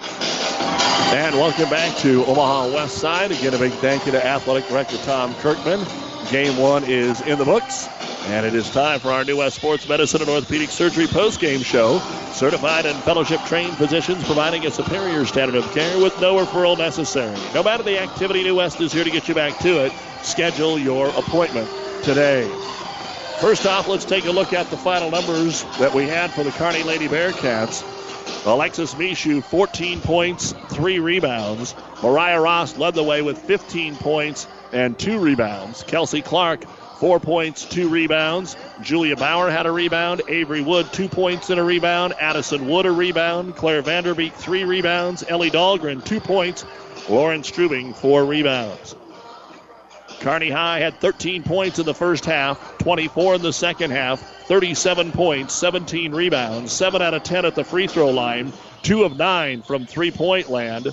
And welcome back to Omaha West Side. Again, a big thank you to Athletic Director Tom Kirkman. Game one is in the books, and it is time for our New West Sports Medicine and Orthopedic Surgery post-game show. Certified and fellowship-trained physicians providing a superior standard of care with no referral necessary. No matter the activity, New West is here to get you back to it. Schedule your appointment today. First off, let's take a look at the final numbers that we had for the Kearney Lady Bearcats. Alexis Mishu, 14 points, 3 rebounds. Mariah Rost led the way with 15 points and 2 rebounds. Kelsey Clark, 4 points, 2 rebounds. Julia Bauer had a rebound. Avery Wood, 2 points and a rebound. Addison Wood, a rebound. Claire Vanderbeek, 3 rebounds. Ellie Dahlgren, 2 points. Lauren Strubing, 4 rebounds. Kearney High had 13 points in the first half, 24 in the second half, 37 points, 17 rebounds, 7 out of 10 at the free throw line, 2 of 9 from three point land.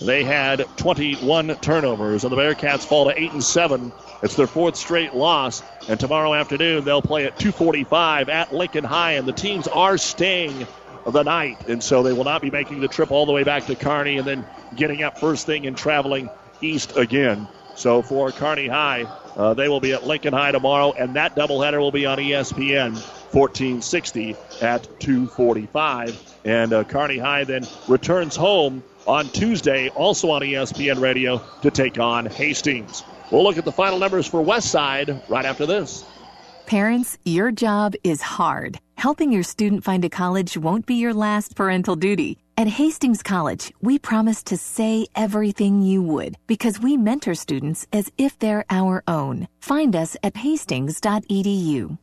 they had 21 turnovers, and the Bearcats fall to 8 and 7. It's their fourth straight loss, and tomorrow afternoon they'll play at 2:45 at Lincoln High, and the teams are staying the night, and so they will not be making the trip all the way back to Kearney and then getting up first thing and traveling east again. So for Kearney High, uh, they will be at Lincoln High tomorrow, and that doubleheader will be on ESPN 1460 at 2:45. And uh, Kearney High then returns home on Tuesday, also on ESPN Radio, to take on Hastings. We'll look at the final numbers for Westside right after this. Parents, your job is hard. Helping your student find a college won't be your last parental duty. At Hastings College, we promise to say everything you would because we mentor students as if they're our own. Find us at hastings.edu.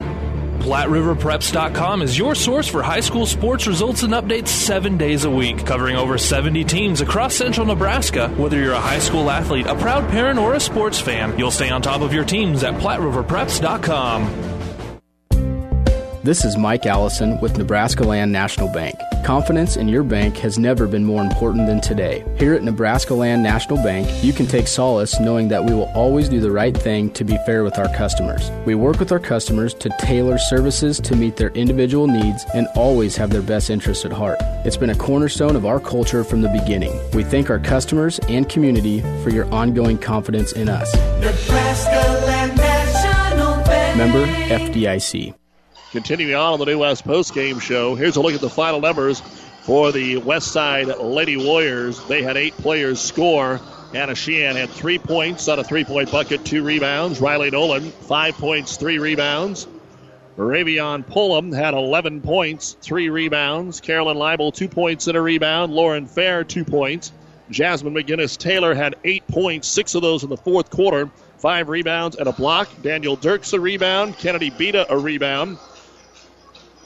PlatteRiverPreps.com is your source for high school sports results and updates seven days a week, covering over 70 teams across central Nebraska. Whether you're a high school athlete, a proud parent, or a sports fan, you'll stay on top of your teams at PlatteRiverPreps.com. This is Mike Allison with Nebraska Land National Bank. Confidence in your bank has never been more important than today. Here at Nebraska Land National Bank, you can take solace knowing that we will always do the right thing to be fair with our customers. We work with our customers to tailor services to meet their individual needs and always have their best interests at heart. It's been a cornerstone of our culture from the beginning. We thank our customers and community for your ongoing confidence in us. Nebraska Land National Bank. Member FDIC. Continuing on on the New West postgame show, here's a look at the final numbers for the West Side Lady Warriors. They had eight players score. Hannah Sheehan had three points on a three point bucket, two rebounds. Riley Nolan, five points, three rebounds. Ravion Pullum had 11 points, three rebounds. Carolyn Leibel, two points and a rebound. Lauren Fair, two points. Jasmine McGinnis Taylor had eight points, six of those in the fourth quarter, five rebounds and a block. Daniel Dirks a rebound. Kennedy Beta a rebound.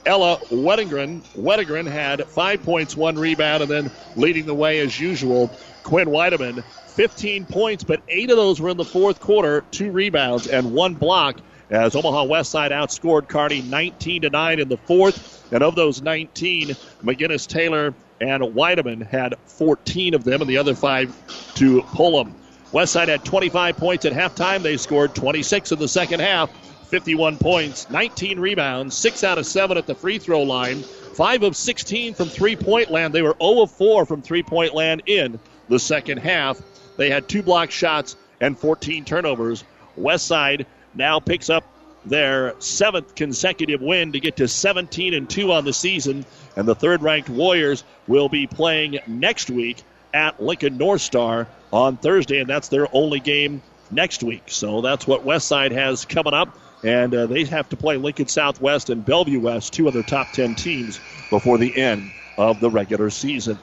Ella Wedegren. Wedegren had five points, one rebound, and then leading the way as usual, Quinn Weideman. 15 points, but eight of those were in the fourth quarter, two rebounds and one block. As Omaha Westside outscored Kearney 19 to 9 in the fourth, and of those 19, McGinnis Taylor and Weideman had 14 of them, and the other five to Pullum. Westside had 25 points at halftime. They scored 26 in the second half. 51 points, 19 rebounds, 6 out of 7 at the free throw line, 5 of 16 from three point land. They were 0 of 4 from three point land in the second half. They had two block shots and 14 turnovers. Westside now picks up their seventh consecutive win to get to 17 and 2 on the season. And the third ranked Warriors will be playing next week at Lincoln North Star on Thursday, and that's their only game next week. So that's what Westside has coming up and uh, they have to play Lincoln Southwest and Bellevue West, two other top 10 teams, before the end of the regular season.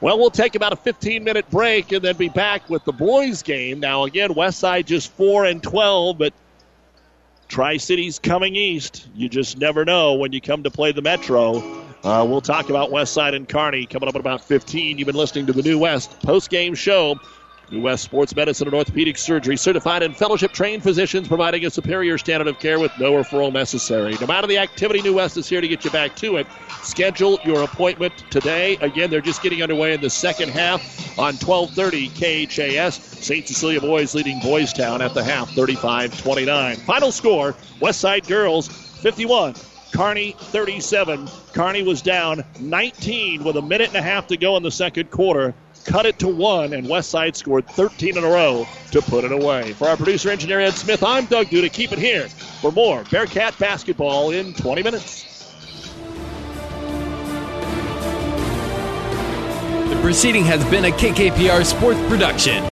Well, we'll take about a 15 minute break and then be back with the boys' game. Now, again, West Side just 4 and 12, but Tri Cities coming east. You just never know when you come to play the Metro. Uh, we'll talk about West Side and Kearney coming up at about 15. You've been listening to the New West post game show New West Sports Medicine and Orthopedic Surgery, certified and fellowship trained physicians providing a superior standard of care with no referral necessary. No matter the activity, New West is here to get you back to it. Schedule your appointment today. Again, they're just getting underway in the second half on 1230 KHAS. St. Cecilia Boys leading Boys Town at the half, 35-29. Final score, Westside Girls 51. Kearney 37. Kearney was down 19 with a minute and a half to go in the second quarter cut it to one, and Westside scored 13 in a row to put it away. For our producer engineer Ed Smith, I'm Doug Duda. Keep it here for more Bearcat basketball in 20 minutes. The proceeding has been a KKPR sports production.